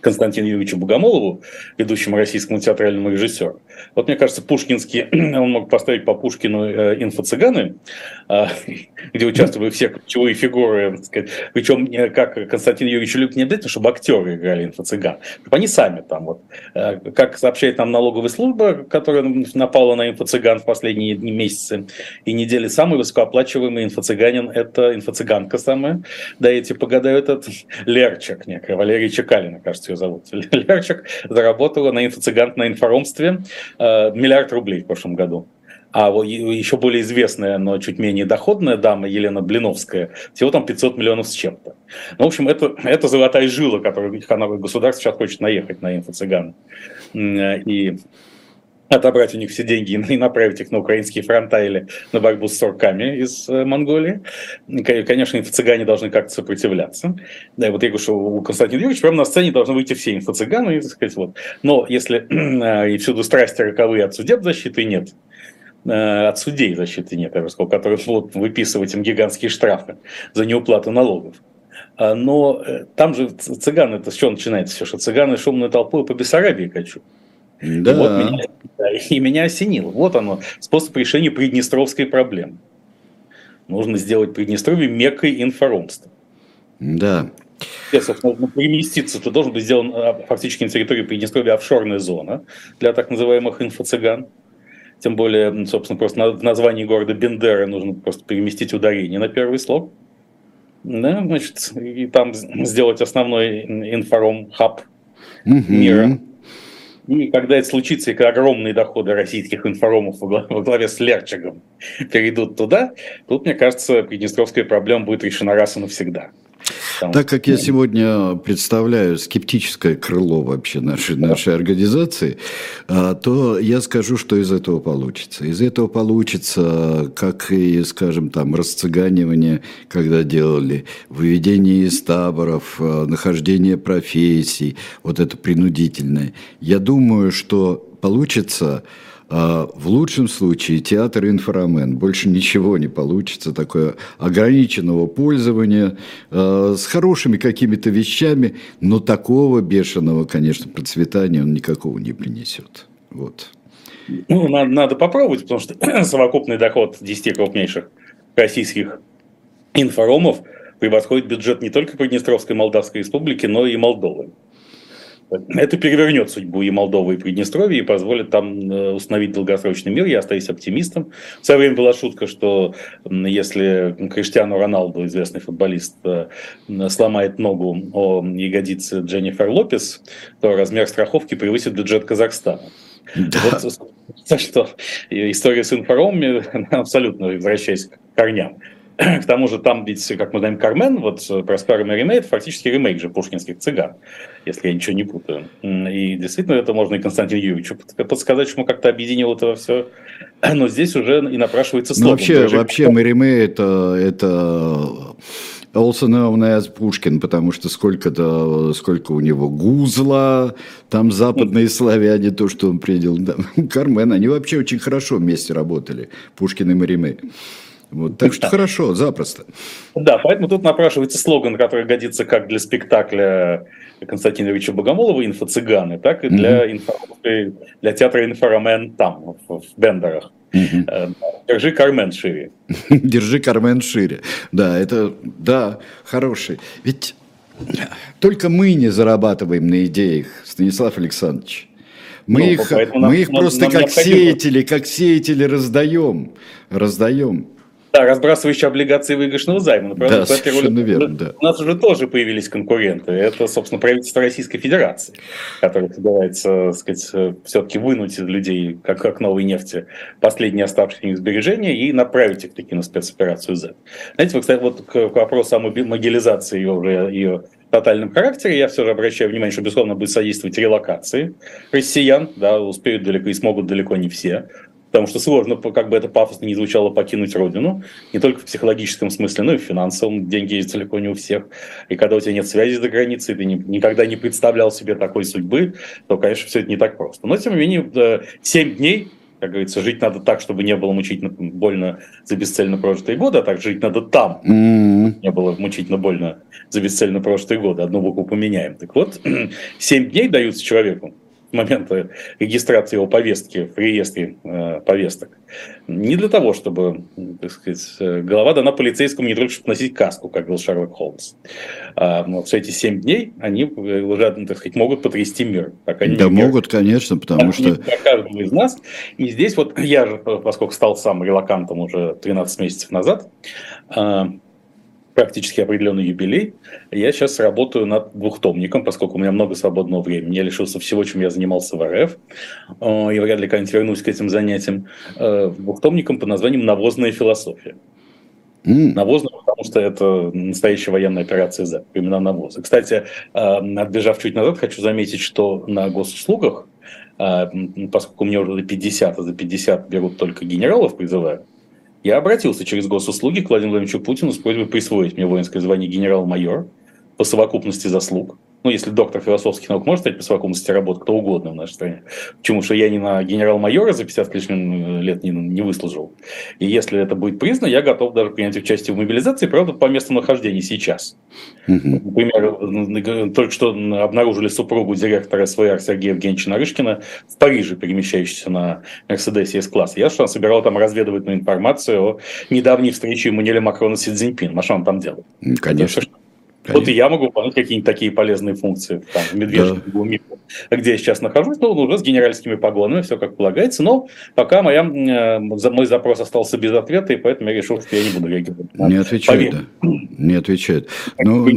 Константину Юрьевичу Богомолову, ведущему российскому театральному режиссеру. Вот мне кажется, Пушкинский, он мог поставить по Пушкину э, инфо-цыганы, э, где участвовали все ключевые фигуры, сказать, причем э, как Константин Юрьевич Люк не обязательно, чтобы актеры играли инфо-цыган, чтобы они сами там вот, э, как сообщает нам налоговая служба, которая напала на инфо-цыган в последние месяцы и недели, самый высокооплачиваемый инфо-цыганин – это инфо-цыганка самая, да, эти погадают этот Лерчик, некая, Валерий Чекалина, кажется, ее зовут, Лерчик, заработала на инфо-цыган на информстве миллиард рублей в прошлом году. А еще более известная, но чуть менее доходная дама Елена Блиновская, всего там 500 миллионов с чем-то. Ну, в общем, это, это золотая жила, которую государство сейчас хочет наехать на инфо-цыган. И отобрать у них все деньги и направить их на украинские фронта или на борьбу с сорками из э, Монголии. Конечно, инфо-цыгане должны как-то сопротивляться. Да, вот я говорю, что у Константина Юрьевича прямо на сцене должны выйти все инфо-цыганы. И, так сказать, вот. Но если э, и всюду страсти роковые от судеб-защиты нет, э, от судей защиты нет, я бы сказал, которые будут выписывать им гигантские штрафы за неуплату налогов. А, но там же цыганы, это с чего начинается все, что цыганы шумную толпу по Бессарабии качут. Да. И, вот меня, и меня осенило. Вот оно, способ решения приднестровской проблемы. Нужно сделать Приднестровье меккой инфоромства. Да. Нужно переместиться, то должен быть сделан а, фактически на территории Приднестровья офшорная зона для так называемых инфо-цыган. Тем более, собственно, просто в названии города Бендера нужно просто переместить ударение на первый слог. Да, значит, и там сделать основной информ-хаб угу. И когда это случится, и когда огромные доходы российских информов во главе с Лерчек перейдут туда, тут, мне кажется, приднестровская проблема будет решена раз и навсегда. Там, так как я сегодня представляю скептическое крыло вообще нашей, нашей организации, а, то я скажу, что из этого получится. Из этого получится, как и, скажем, там, расцыганивание, когда делали, выведение из таборов, а, нахождение профессий, вот это принудительное. Я думаю, что получится в лучшем случае театр инфрамен. Больше ничего не получится. Такое ограниченного пользования а, с хорошими какими-то вещами, но такого бешеного, конечно, процветания он никакого не принесет. Вот. Ну, надо, надо попробовать, потому что совокупный доход 10 крупнейших российских инфоромов превосходит бюджет не только Приднестровской Молдавской Республики, но и Молдовы. Это перевернет судьбу и Молдовы, и Приднестровья, и позволит там э, установить долгосрочный мир. Я остаюсь оптимистом. В свое время была шутка, что если Криштиану Роналду, известный футболист, э, сломает ногу о ягодице Дженнифер Лопес, то размер страховки превысит бюджет Казахстана. Да. Вот, что история с информом абсолютно возвращаясь к корням. К тому же там ведь, как мы знаем, Кармен, вот Проспер Мериме, это фактически ремейк же пушкинских цыган, если я ничего не путаю. И действительно это можно и Константину Юрьевичу подсказать, что мы как-то объединил это все. Но здесь уже и напрашивается слоган. Ну, вообще, вообще Мериме это, это also known as Пушкин, потому что сколько-то, сколько у него гузла, там западные славяне, то, что он принял, да, Кармен, они вообще очень хорошо вместе работали, Пушкин и Мариме. Вот, так что хорошо, запросто. Да, поэтому тут напрашивается слоган, который годится как для спектакля Константина Ильича Богомолова «Инфо-цыганы», так и для, mm инфо, для театра «Инфорамен» там, в, в Бендерах. mm Держи Кармен шире. Держи Кармен шире. Да, это, да, хороший. Ведь только мы не зарабатываем на идеях, Станислав Александрович. Мы ну, их, мы нам, их просто нам как сеятели, как сеятели раздаем. Раздаем. Да, разбрасывающие облигации выигрышного займа. Например, да, совершенно верно, да. У нас уже тоже появились конкуренты. Это, собственно, правительство Российской Федерации, которое собирается, сказать, все-таки вынуть из людей, как, как новой нефти, последние оставшиеся сбережения и направить их таки на спецоперацию Z. Знаете, вот, кстати, вот к, к вопросу о могилизации ее, уже, ее тотальном характере, я все же обращаю внимание, что, безусловно, будет содействовать релокации россиян, да, успеют далеко и смогут далеко не все, Потому что сложно, как бы это пафосно не звучало, покинуть родину. Не только в психологическом смысле, но и в финансовом. Деньги есть далеко не у всех. И когда у тебя нет связи за границей, ты не, никогда не представлял себе такой судьбы, то, конечно, все это не так просто. Но, тем не менее, 7 дней как говорится, жить надо так, чтобы не было мучительно больно за бесцельно прожитые годы, а так жить надо там, mm-hmm. не было мучительно больно за бесцельно прожитые годы. Одну букву поменяем. Так вот, 7 дней даются человеку момента регистрации его повестки в реестре э, повесток. Не для того, чтобы, так сказать, э, голова дана полицейскому не только чтобы носить каску, как говорил Шерлок Холмс. А, но все эти семь дней они э, уже, так сказать, могут потрясти мир. Пока да мир. могут, конечно, потому что... Для каждого из нас. И здесь вот я же, поскольку стал сам релакантом уже 13 месяцев назад, а, практически определенный юбилей. Я сейчас работаю над двухтомником, поскольку у меня много свободного времени. Я лишился всего, чем я занимался в РФ. Э, и вряд ли когда-нибудь вернусь к этим занятиям. Э, двухтомником под названием «Навозная философия». Mm. Навозная, потому что это настоящая военная операция за времена навоза. Кстати, э, отбежав чуть назад, хочу заметить, что на госуслугах, поскольку мне уже 50, а за 50 берут только генералов, призывают, я обратился через госуслуги к Владимиру Владимировичу Путину с просьбой присвоить мне воинское звание генерал-майор по совокупности заслуг. Ну, если доктор философских наук может стать по совокупности работ, кто угодно в нашей стране. Почему? Что я не на генерал-майора за 50 лишним лет не, не выслужил. И если это будет признано, я готов даже принять участие в мобилизации, правда, по месту нахождения сейчас. Например, только что обнаружили супругу директора СВР Сергея Евгеньевича Нарышкина в Париже, перемещающегося на Мерседесе С-класса. Я что собирал там разведывательную информацию о недавней встрече Эммануэля Макрона с Си Цзиньпин. А что он там делал? Конечно. Это, Конечно. Вот и я могу выполнять какие-нибудь такие полезные функции там, в медвежьем да. где я сейчас нахожусь, ну, уже с генеральскими погонами, все как полагается, но пока моя, э, мой запрос остался без ответа, и поэтому я решил, что я не буду реагировать. Не отвечает, да. Не отвечает. Ну,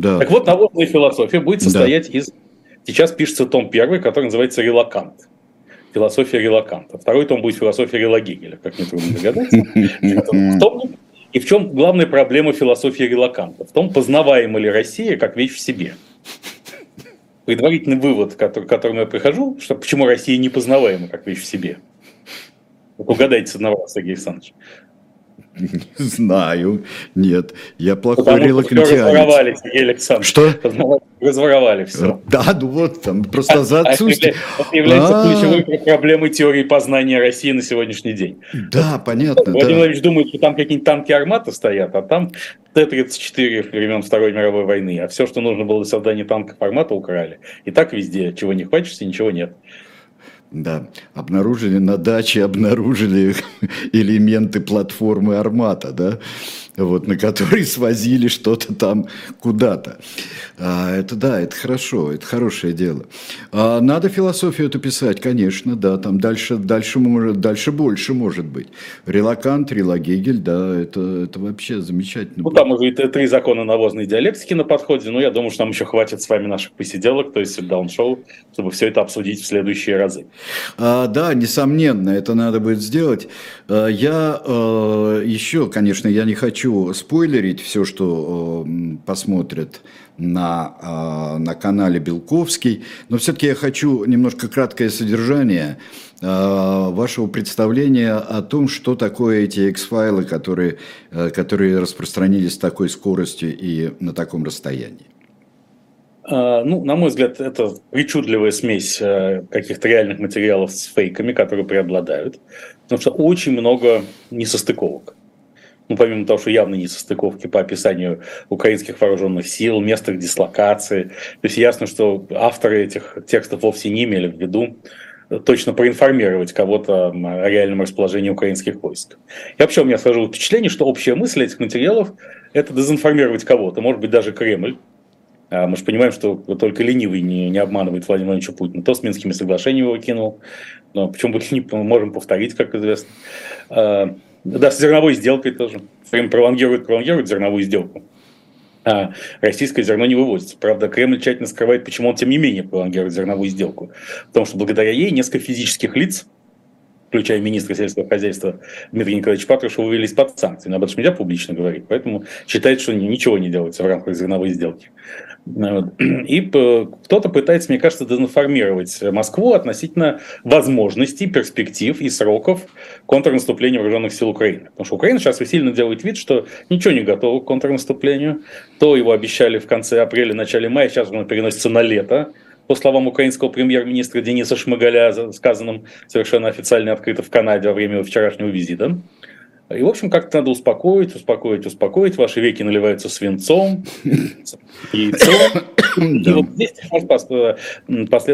да. Так вот, наводная философия будет состоять да. из... Сейчас пишется том первый, который называется «Релакант» философия релаканта. Второй том будет философия Рела Гегеля, как нетрудно догадаться. И в чем главная проблема философии релаканта? В том, познаваема ли Россия как вещь в себе. Предварительный вывод, к которому я прихожу, что почему Россия не познаваема как вещь в себе. угадайте с одного, Сергей Александрович. Не знаю. Нет, я плохой Потому разворовали, Сергей Александрович. Что? Разворовали все. Да, ну вот, там просто за отсутствие. Это является ключевой проблемой теории познания России на сегодняшний день. Да, понятно. Владимир Владимирович думает, что там какие-нибудь танки армата стоят, а там Т-34 времен Второй мировой войны. А все, что нужно было для создания танков армата, украли. И так везде. Чего не хочется, ничего нет. Да, обнаружили на даче, обнаружили элементы платформы Армата, да, вот, на которой свозили что-то там куда-то. А, это да, это хорошо, это хорошее дело. А, надо философию эту писать, конечно, да, там дальше, дальше, может, дальше больше может быть. Релакант, Релагегель, да, это, это вообще замечательно. Ну, там уже три закона навозной диалектики на подходе, но я думаю, что нам еще хватит с вами наших посиделок, то есть даун-шоу, чтобы все это обсудить в следующие разы. А, да, несомненно, это надо будет сделать. А, я а, еще, конечно, я не хочу хочу спойлерить все, что э, посмотрят на, э, на канале Белковский, но все-таки я хочу немножко краткое содержание э, вашего представления о том, что такое эти X-файлы, которые, которые распространились с такой скоростью и на таком расстоянии. Ну, на мой взгляд, это причудливая смесь каких-то реальных материалов с фейками, которые преобладают, потому что очень много несостыковок ну, помимо того, что явно не состыковки по описанию украинских вооруженных сил, мест их дислокации. То есть ясно, что авторы этих текстов вовсе не имели в виду точно проинформировать кого-то о реальном расположении украинских войск. И вообще у меня сложилось впечатление, что общая мысль этих материалов – это дезинформировать кого-то, может быть, даже Кремль. А мы же понимаем, что только ленивый не, не обманывает Владимира Владимировича Путина. То с Минскими соглашениями его кинул, но почему бы не можем повторить, как известно. Да, с зерновой сделкой тоже. Крым пролонгирует, пролонгирует зерновую сделку. А российское зерно не вывозится. Правда, Кремль тщательно скрывает, почему он, тем не менее, пролонгирует зерновую сделку. Потому что благодаря ей несколько физических лиц, включая министра сельского хозяйства Дмитрия Николаевича Патрушева, вывелись под санкции. Но об этом нельзя публично говорить. Поэтому считает, что ничего не делается в рамках зерновой сделки. И кто-то пытается, мне кажется, дезинформировать Москву относительно возможностей, перспектив и сроков контрнаступления вооруженных сил Украины. Потому что Украина сейчас усиленно делает вид, что ничего не готово к контрнаступлению. То его обещали в конце апреля, начале мая, сейчас оно переносится на лето. По словам украинского премьер-министра Дениса Шмыгаля, сказанным совершенно официально открыто в Канаде во время вчерашнего визита. И, в общем, как-то надо успокоить, успокоить, успокоить. Ваши веки наливаются свинцом, яйцом. И вот здесь может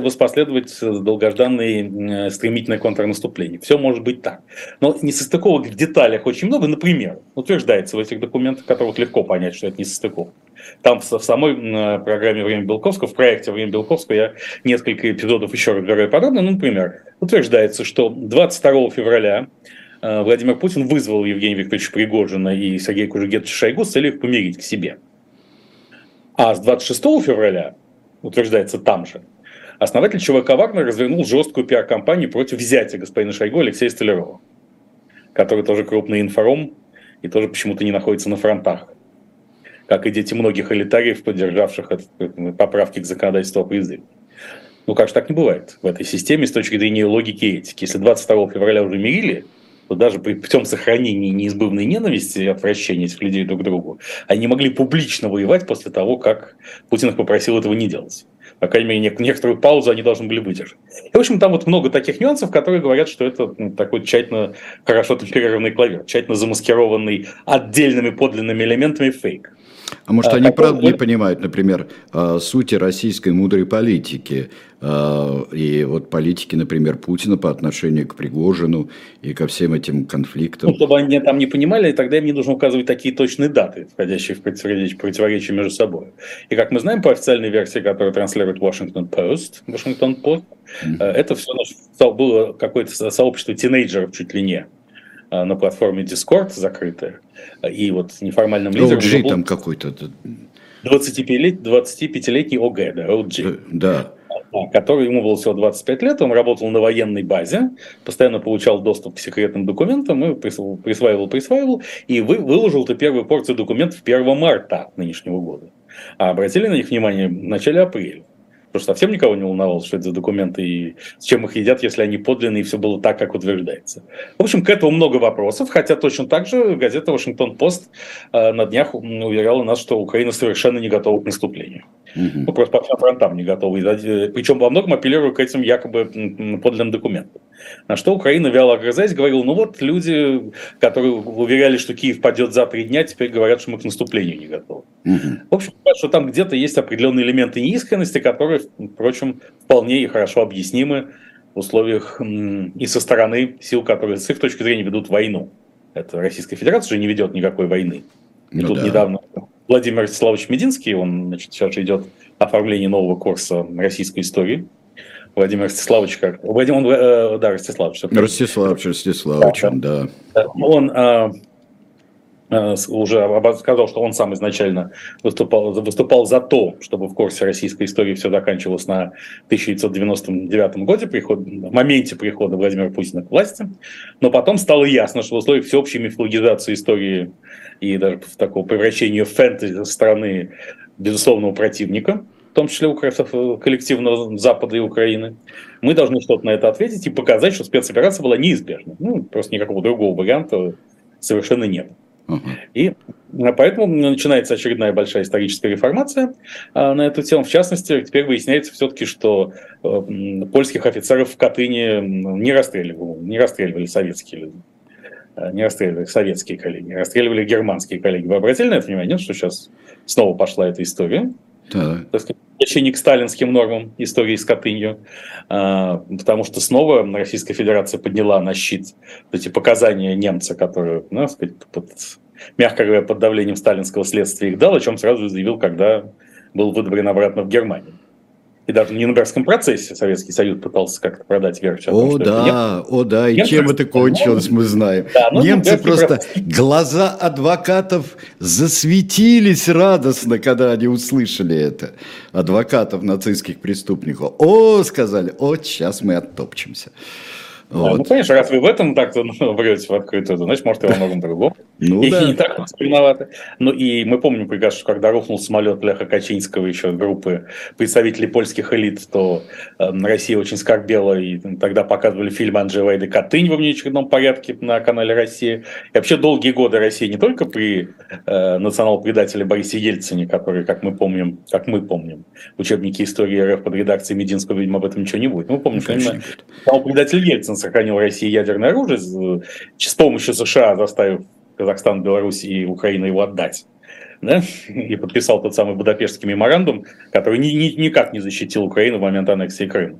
воспоследовать долгожданное стремительное контрнаступление. Все может быть так. Но несостыковок в деталях очень много. Например, утверждается в этих документах, которых легко понять, что это несостыковка. Там в самой программе «Время Белковского», в проекте «Время Белковского» я несколько эпизодов еще разбираю подробно. Ну, например, утверждается, что 22 февраля Э, Владимир Путин вызвал Евгения Викторовича Пригожина и Сергея Кужугетовича Шойгу с целью их помирить к себе. А с 26 февраля, утверждается там же, основатель ЧВК «Вагнер» развернул жесткую пиар-компанию против взятия господина Шойгу Алексея Столярова, который тоже крупный информ и тоже почему-то не находится на фронтах, как и дети многих элитариев, поддержавших поправки к законодательству о призыве. Ну, как же так не бывает в этой системе с точки зрения логики и этики. Если 22 февраля уже мирили, вот даже при путем сохранения неизбывной ненависти и отвращения этих людей друг к другу, они могли публично воевать после того, как Путин их попросил этого не делать. По крайней мере, некоторую паузу они должны были выдержать. И, в общем, там вот много таких нюансов, которые говорят, что это ну, такой тщательно, хорошо темперированный клавир, тщательно замаскированный отдельными подлинными элементами фейк. А может, а, они правда не понимают, например, а, сути российской мудрой политики а, и вот политики, например, Путина по отношению к Пригожину и ко всем этим конфликтам? Ну, чтобы они там не понимали, тогда им не нужно указывать такие точные даты, входящие в противоречие, противоречие между собой. И как мы знаем по официальной версии, которую транслирует Washington Post, Washington Post, mm-hmm. это все было какое-то сообщество тинейджеров чуть ли не на платформе Discord закрытое, и вот неформальным лидером... OG был... там какой-то. 25-летний ОГ, да, OG. Да. Который ему было всего 25 лет, он работал на военной базе, постоянно получал доступ к секретным документам, и присваивал, присваивал, и вы, выложил эту первую порцию документов 1 марта нынешнего года. А обратили на них внимание в начале апреля. Потому что совсем никого не волновало, что это за документы и с чем их едят, если они подлинные, и все было так, как утверждается. В общем, к этому много вопросов, хотя точно так же газета «Вашингтон-Пост» э, на днях уверяла нас, что Украина совершенно не готова к наступлению. Угу. Ну, просто по всем фронтам не готова. Э, Причем во многом апеллируя к этим якобы подлинным документам. На что Украина, вяло огрызаясь, говорила, ну вот люди, которые уверяли, что Киев падет за три дня, теперь говорят, что мы к наступлению не готовы. Угу. В общем, что там где-то есть определенные элементы неискренности, которые впрочем, вполне и хорошо объяснимы в условиях и со стороны сил, которые с их точки зрения ведут войну. Это Российская Федерация уже не ведет никакой войны. И ну тут да. недавно Владимир Ростиславович Мединский, он значит, сейчас идет оформление нового курса российской истории. Владимир Ростиславович как... Владимир, он, э, да, Ростиславович. Ростиславович, Ростиславович, да. да. Он Э, уже сказал, что он сам изначально выступал, выступал за то, чтобы в курсе российской истории все заканчивалось на 1999 году, приход, в моменте прихода Владимира Путина к власти. Но потом стало ясно, что в условиях всеобщей мифологизации истории и даже такого превращения в фэнтези страны безусловного противника, в том числе коллективного Запада и Украины, мы должны что-то на это ответить и показать, что спецоперация была неизбежна. Ну, просто никакого другого варианта совершенно нет. И э, поэтому начинается очередная большая историческая реформация а, на эту тему. В частности, теперь выясняется все-таки, что э, польских офицеров в Катыни не расстреливали, не расстреливали советские люди. Э, не расстреливали советские коллеги, расстреливали германские коллеги. Вы обратили на это внимание, что сейчас снова пошла эта история? Так сказать, к сталинским нормам истории с Катынью, а, потому что снова Российская Федерация подняла на щит эти показания немца, которые, ну, сказать, под, мягко говоря, под давлением сталинского следствия их дал, о чем сразу заявил, когда был выдворен обратно в Германию. И даже в Нюрнбергском процессе Советский Союз пытался как-то продать версию о том, о, да, это О, да, и чем это кончилось, мы знаем. Да, ну, Немцы просто, процесс. глаза адвокатов засветились радостно, когда они услышали это. Адвокатов нацистских преступников. О, сказали, о, сейчас мы оттопчемся. Вот. Ну, конечно, раз вы в этом так-то ну, врете в открытую, то, значит, может, и во многом другом. Ну, и да. не так виноваты. Ну, и мы помним прекрасно, что когда рухнул самолет Леха Качинского, еще группы представителей польских элит, то э, Россия очень скорбела, и тогда показывали фильм Анджей Вайда «Катынь» в внеочередном порядке на канале «Россия». И вообще долгие годы Россия не только при э, национал-предателе Борисе Ельцине, который, как мы помним, как мы помним, учебники истории РФ под редакцией Мединского, видимо, об этом ничего не будет. Мы помним, что именно национал-предатель Ельцин сохранил России ядерное оружие с помощью США, заставив Казахстан, Беларусь и Украину его отдать. Да? И подписал тот самый Будапештский меморандум, который ни, ни, никак не защитил Украину в момент аннексии Крыма.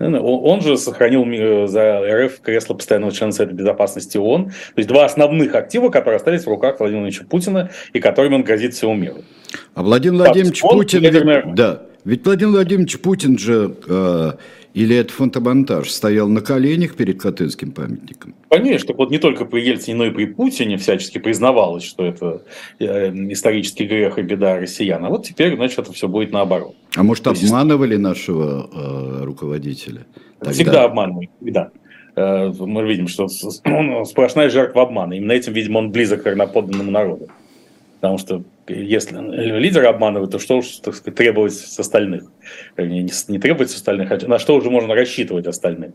Он же сохранил за РФ кресло постоянного члена Совета Безопасности ООН. То есть два основных актива, которые остались в руках Владимира Владимировича Путина и которыми он грозит всему миру. А Владимир Владимирович Путин... Ведь, да, ведь Владимир Владимирович Путин же э, или это фотобонтаж? Стоял на коленях перед Катынским памятником? Конечно, вот не только при Ельцине, но и при Путине всячески признавалось, что это э, исторический грех и беда россиян. А вот теперь, значит, это все будет наоборот. А может, То обманывали есть... нашего э, руководителя? Тогда? Всегда обманывали, да. Э, мы видим, что он сплошная жертва обмана. Именно этим, видимо, он близок к верноподданному народу. Потому что если лидер обманывает, то что уж так сказать, требовать с остальных? Не, не требовать с остальных, а на что уже можно рассчитывать остальных?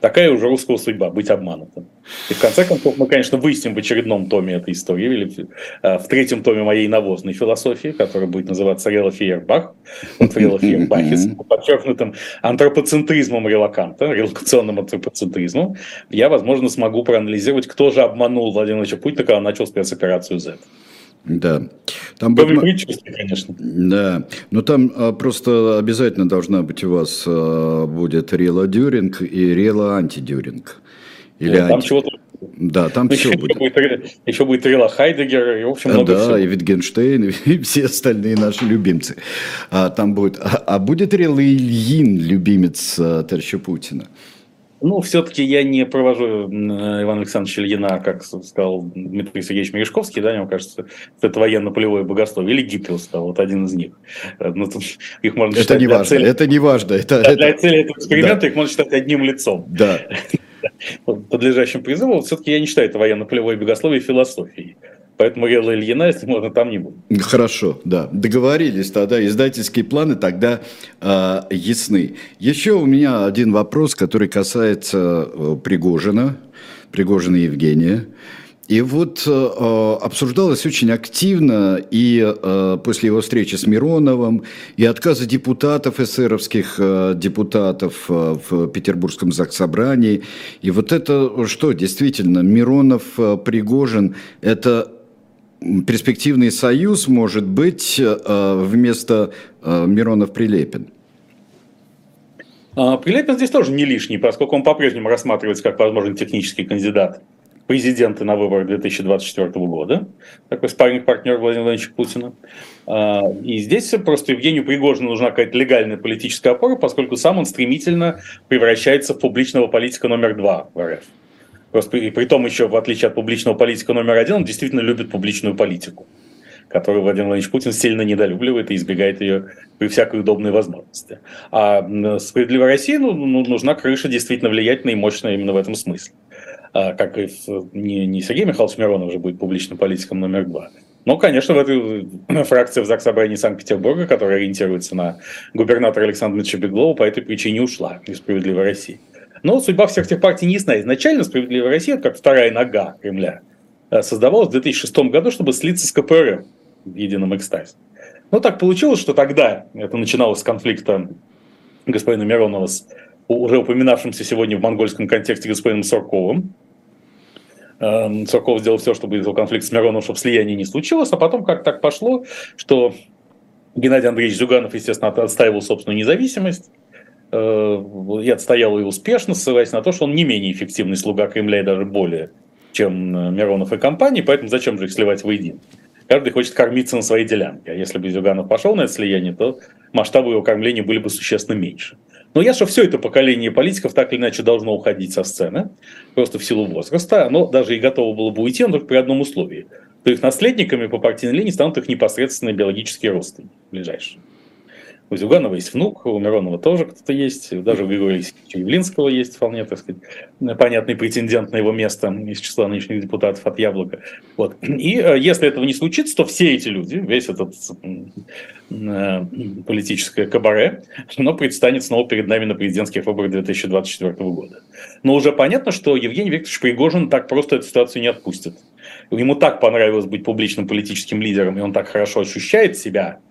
Такая уже русского судьба, быть обманутым. И в конце концов мы, конечно, выясним в очередном томе этой истории, или в третьем томе моей навозной философии, которая будет называться Рела Фейербах, вот Рела Фейербахис, подчеркнутым антропоцентризмом релаканта, релокационным антропоцентризмом, я, возможно, смогу проанализировать, кто же обманул Владимира Владимировича Путина, когда он начал спецоперацию Z. Да. Там будет... конечно. Да. Но там а, просто обязательно должна быть у вас а, будет рела дюринг и рела антидюринг. Или анти... Там чего-то да, там еще все будет. будет. Еще будет Рила Хайдегер, и, в общем, много Да, всего. и Витгенштейн, и все остальные наши любимцы. А, там будет... А, а будет Рила Ильин, любимец а, товарища Путина? Ну, все-таки я не провожу Ивана Александровича Ильина, как сказал Дмитрий Сергеевич Мережковский, да, мне кажется, это военно-полевое богословие, или Гиппиус, да, вот один из них. Э, ну, тут их можно это не важно, цели... это не важно. Это, да, Для цели этого эксперимента да. их можно считать одним лицом. Да. Подлежащим призыву, все-таки я не считаю это военно-полевое богословие философией. Поэтому Рела Ильина, если можно, там не будет. Хорошо, да. Договорились тогда. Издательские планы тогда э, ясны. Еще у меня один вопрос, который касается э, Пригожина, Пригожина Евгения. И вот э, обсуждалось очень активно и э, после его встречи с Мироновым, и отказы депутатов, эсеровских э, депутатов э, в Петербургском заксобрании. И вот это что, действительно, Миронов, э, это перспективный союз может быть э, вместо э, Миронов-Прилепин? А, Прилепин здесь тоже не лишний, поскольку он по-прежнему рассматривается как возможный технический кандидат президента на выборы 2024 года, такой спарринг партнер Владимира Владимировича Путина. А, и здесь просто Евгению Пригожину нужна какая-то легальная политическая опора, поскольку сам он стремительно превращается в публичного политика номер два в РФ. И при том еще, в отличие от публичного политика номер один, он действительно любит публичную политику, которую Владимир Владимирович Путин сильно недолюбливает и избегает ее при всякой удобной возможности. А справедливой России ну, ну, нужна крыша действительно влиятельная и мощная именно в этом смысле. А, как и не, не Сергей Михайлович Миронов уже будет публичным политиком номер два, но, конечно, в этой фракции в Заксобрании Санкт-Петербурга, которая ориентируется на губернатора Александра Чебеглова, по этой причине ушла из «Справедливой России». Но судьба всех этих партий не ясна. Изначально «Справедливая Россия», как вторая нога Кремля, э, создавалась в 2006 году, чтобы слиться с КПРФ в едином экстазе. Но так получилось, что тогда это начиналось с конфликта господина Миронова с уже упоминавшимся сегодня в монгольском контексте господином Сурковым. Эм, Сурков сделал все, чтобы этого конфликта с Мироновым, чтобы слияние не случилось, а потом как так пошло, что Геннадий Андреевич Зюганов, естественно, отстаивал собственную независимость, и отстоял ее успешно, ссылаясь на то, что он не менее эффективный слуга Кремля и даже более, чем э, Миронов и компании, поэтому зачем же их сливать воедино? Каждый хочет кормиться на своей делянке. А если бы Зюганов пошел на это слияние, то масштабы его кормления были бы существенно меньше. Но я что все это поколение политиков так или иначе должно уходить со сцены, просто в силу возраста. Оно даже и готово было бы уйти, но только при одном условии. То их наследниками по партийной линии станут их непосредственные биологические родственники ближайшие. У Зюганова есть внук, у Миронова тоже кто-то есть, даже у Григория Алексеевича Явлинского есть вполне, так сказать, понятный претендент на его место из числа нынешних депутатов от Яблока. Вот. И э, если этого не случится, то все эти люди, весь этот э, политическое кабаре, оно предстанет снова перед нами на президентских выборах 2024 года. Но уже понятно, что Евгений Викторович Пригожин так просто эту ситуацию не отпустит. Ему так понравилось быть публичным политическим лидером, и он так хорошо ощущает себя –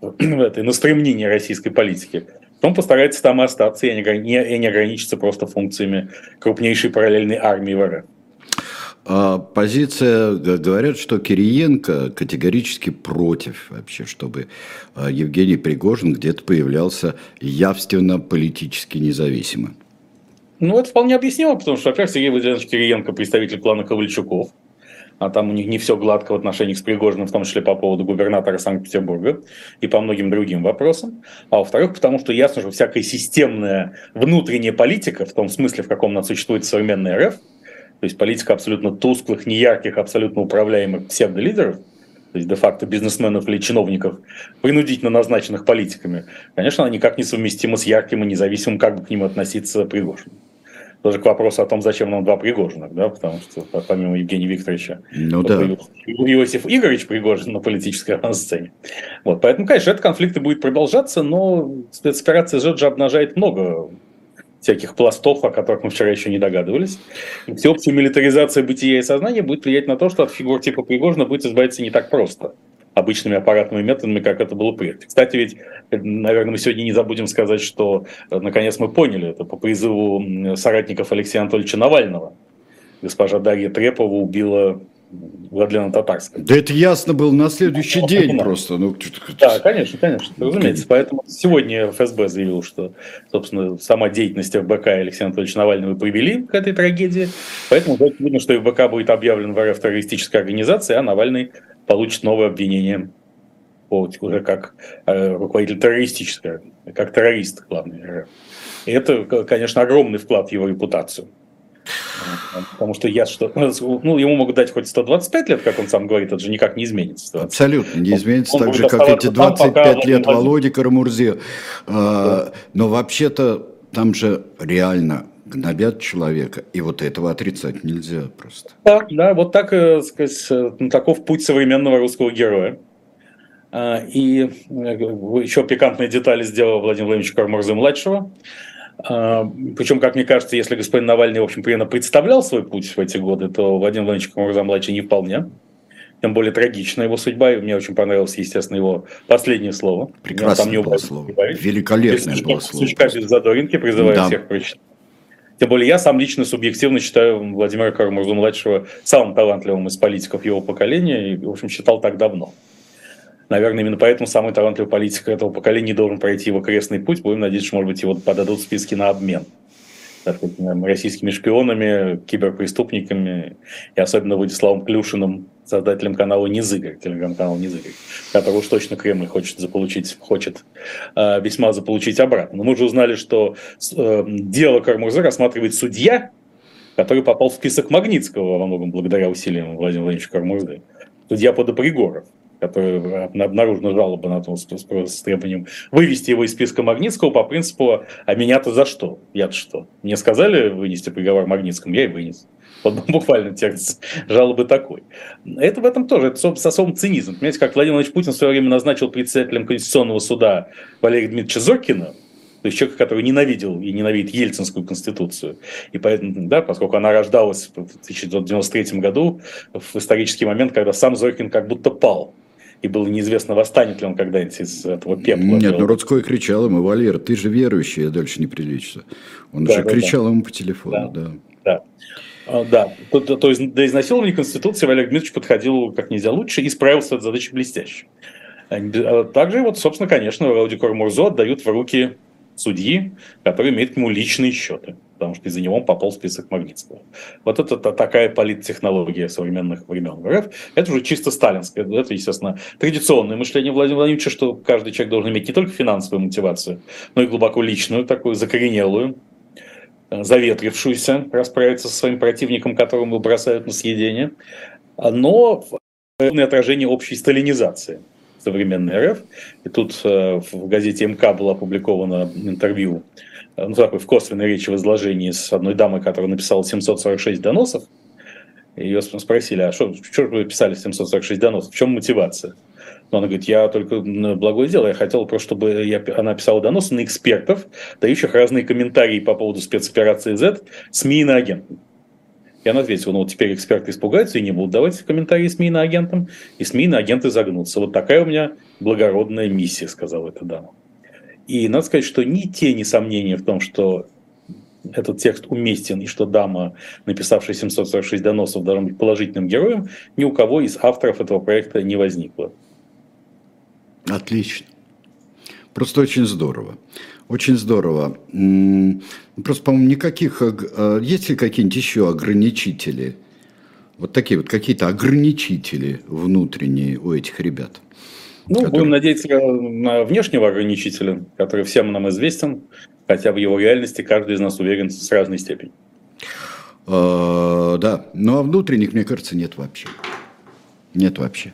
в этой, на стремнении российской политики, он постарается там остаться и не, и не ограничиться просто функциями крупнейшей параллельной армии в РФ. А позиция, говорят, что Кириенко категорически против вообще, чтобы а, Евгений Пригожин где-то появлялся явственно политически независимо. Ну, это вполне объяснимо, потому что, во-первых, Сергей Владимирович Кириенко представитель клана Ковальчуков – а там у них не все гладко в отношениях с Пригожиным, в том числе по поводу губернатора Санкт-Петербурга и по многим другим вопросам. А во-вторых, потому что ясно, что всякая системная внутренняя политика, в том смысле, в каком она существует современная РФ, то есть политика абсолютно тусклых, неярких, абсолютно управляемых псевдолидеров, то есть де-факто бизнесменов или чиновников, принудительно назначенных политиками, конечно, она никак не совместима с ярким и независимым, как бы к ним относиться Пригожиным тоже к вопросу о том, зачем нам два Пригожина, да, потому что помимо Евгения Викторовича ну, да. Иосиф Игоревич Пригожин на политической сцене. Вот, поэтому, конечно, этот конфликт и будет продолжаться, но спецоперация Жеджа обнажает много всяких пластов, о которых мы вчера еще не догадывались. И всеобщая милитаризация бытия и сознания будет влиять на то, что от фигур типа Пригожина будет избавиться не так просто обычными аппаратными методами, как это было прежде. Кстати, ведь, наверное, мы сегодня не забудем сказать, что, наконец, мы поняли это по призыву соратников Алексея Анатольевича Навального. Госпожа Дарья Трепова убила Владлена Татарского. Да это ясно было на следующий день просто. Ну, да, конечно, конечно, разумеется. Поэтому сегодня ФСБ заявил, что, собственно, сама деятельность ФБК Алексея Анатольевича Навального привели к этой трагедии. Поэтому видно, что ФБК будет объявлен в РФ террористической организацией, а Навальный получит новое обвинение уже как э, руководитель террористической, как террорист, главный РФ. И это, конечно, огромный вклад в его репутацию. Потому что я что... Ну, ему могут дать хоть 125 лет, как он сам говорит, это же никак не изменится. Абсолютно не изменится, он, так же, как эти 25 лет Володи Карамурзе. Да. Но вообще-то там же реально гнобят человека, и вот этого отрицать нельзя просто. Да, да вот так, э, сказать, э, таков путь современного русского героя. А, и э, еще пикантные детали сделал Владимир Владимирович Кармурзы-младшего. А, Причем, как мне кажется, если господин Навальный, в общем, примерно представлял свой путь в эти годы, то Владимир Владимирович Камурза-младший не вполне. Тем более трагична его судьба, и мне очень понравилось, естественно, его последнее слово. Прекрасное там не было слово. Великолепное было слово. Сучка без задоринки, призываю да. всех прочитать. Тем более я сам лично субъективно считаю Владимира Карамурзу-младшего самым талантливым из политиков его поколения, и, в общем, считал так давно. Наверное, именно поэтому самый талантливый политик этого поколения должен пройти его крестный путь. Будем надеяться, что, может быть, его подадут в списки на обмен российскими шпионами, киберпреступниками и особенно Владиславом Плюшиным, создателем канала Низыгорь, телеграм-канал Низыгорь, который уж точно Кремль хочет заполучить, хочет э, весьма заполучить обратно. Но мы уже узнали, что э, дело Кармурза рассматривает судья, который попал в список Магнитского во многом благодаря усилиям Владимира Владимировича Кармурзы. Судья Подопригоров который обнаружена жалоба на том с, с требованием вывести его из списка Магнитского по принципу «а меня-то за что? Я-то что? Мне сказали вынести приговор Магнитскому, я и вынес». Вот буквально текст жалобы такой. Это в этом тоже, это с особым цинизмом. Понимаете, как Владимир Владимирович Путин в свое время назначил председателем Конституционного суда Валерия Дмитриевича Зоркина, то есть человека, который ненавидел и ненавидит Ельцинскую конституцию. И поэтому, да, поскольку она рождалась в 1993 году, в исторический момент, когда сам Зоркин как будто пал и было неизвестно, восстанет ли он когда-нибудь из этого пепла. Нет, ну Рудской кричал ему, Валер, ты же верующий, я дальше не прилично. Он да, же да, кричал да. ему по телефону, да. Да, да. да. То, то, то есть до изнасилования Конституции Валерий Дмитриевич подходил как нельзя лучше и справился с этой задачей блестяще. А также, вот, собственно, конечно, Раудикор Мурзо отдают в руки судьи, который имеет к нему личные счеты потому что из-за него он попал в список Магнитского. Вот это такая политтехнология современных времен РФ. Это уже чисто сталинское. Это, естественно, традиционное мышление Владимира Владимировича, что каждый человек должен иметь не только финансовую мотивацию, но и глубоко личную, такую закоренелую, э, заветрившуюся, расправиться со своим противником, которому бросают на съедение, но отражение общей сталинизации современной РФ. И тут э, в газете МК было опубликовано интервью ну, такой в косвенной речи в изложении с одной дамой, которая написала 746 доносов. Ее спросили, а что, что вы писали 746 доносов, в чем мотивация? Но она говорит, я только благое дело, я хотел просто, чтобы я, она писала доносы на экспертов, дающих разные комментарии по поводу спецоперации Z СМИ на агентам. И она ответила, ну вот теперь эксперты испугаются и не будут давать комментарии СМИ на агентам, и СМИ на агенты загнутся. Вот такая у меня благородная миссия, сказала эта дама. И надо сказать, что ни тени сомнения в том, что этот текст уместен и что дама, написавшая 746 доносов, должна быть положительным героем, ни у кого из авторов этого проекта не возникло. Отлично. Просто очень здорово. Очень здорово. Просто, по-моему, никаких... А, есть ли какие-нибудь еще ограничители? Вот такие вот какие-то ограничители внутренние у этих ребят – ну, который... будем надеяться на внешнего ограничителя, который всем нам известен, хотя в его реальности каждый из нас уверен с разной степенью. А, да, ну а внутренних, мне кажется, нет вообще. Нет вообще.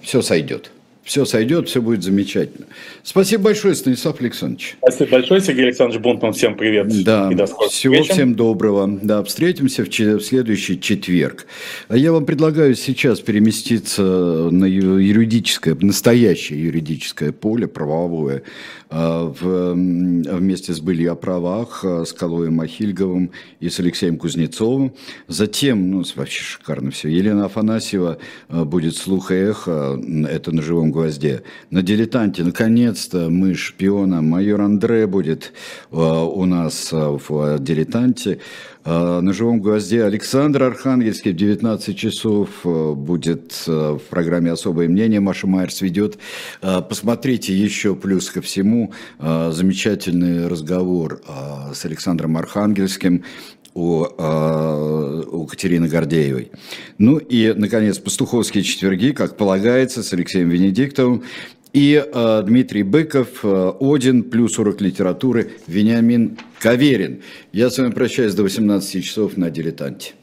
Все сойдет. Все сойдет, все будет замечательно. Спасибо большое, Станислав Александрович. Спасибо большое, Сергей Александрович Бунтман. Всем привет. Да, и до всего встречи. всем доброго. Да, встретимся в, в следующий четверг. А я вам предлагаю сейчас переместиться на юридическое, настоящее юридическое поле, правовое, а, в, вместе с «Были о правах», а, с Калоем Махильговым и с Алексеем Кузнецовым. Затем, ну, вообще шикарно все, Елена Афанасьева а, будет «Слух и эхо», это на живом гвозде. На «Дилетанте» наконец-то мы шпиона, майор Андре будет у нас в «Дилетанте». На живом гвозде Александр Архангельский в 19 часов будет в программе «Особое мнение». Маша Майерс ведет. Посмотрите еще плюс ко всему Э, замечательный разговор э, с Александром Архангельским у, э, у Катерины Гордеевой. Ну и, наконец, пастуховские четверги, как полагается, с Алексеем Венедиктовым. И э, Дмитрий Быков, э, Один, плюс урок литературы, Вениамин Каверин. Я с вами прощаюсь до 18 часов на «Дилетанте».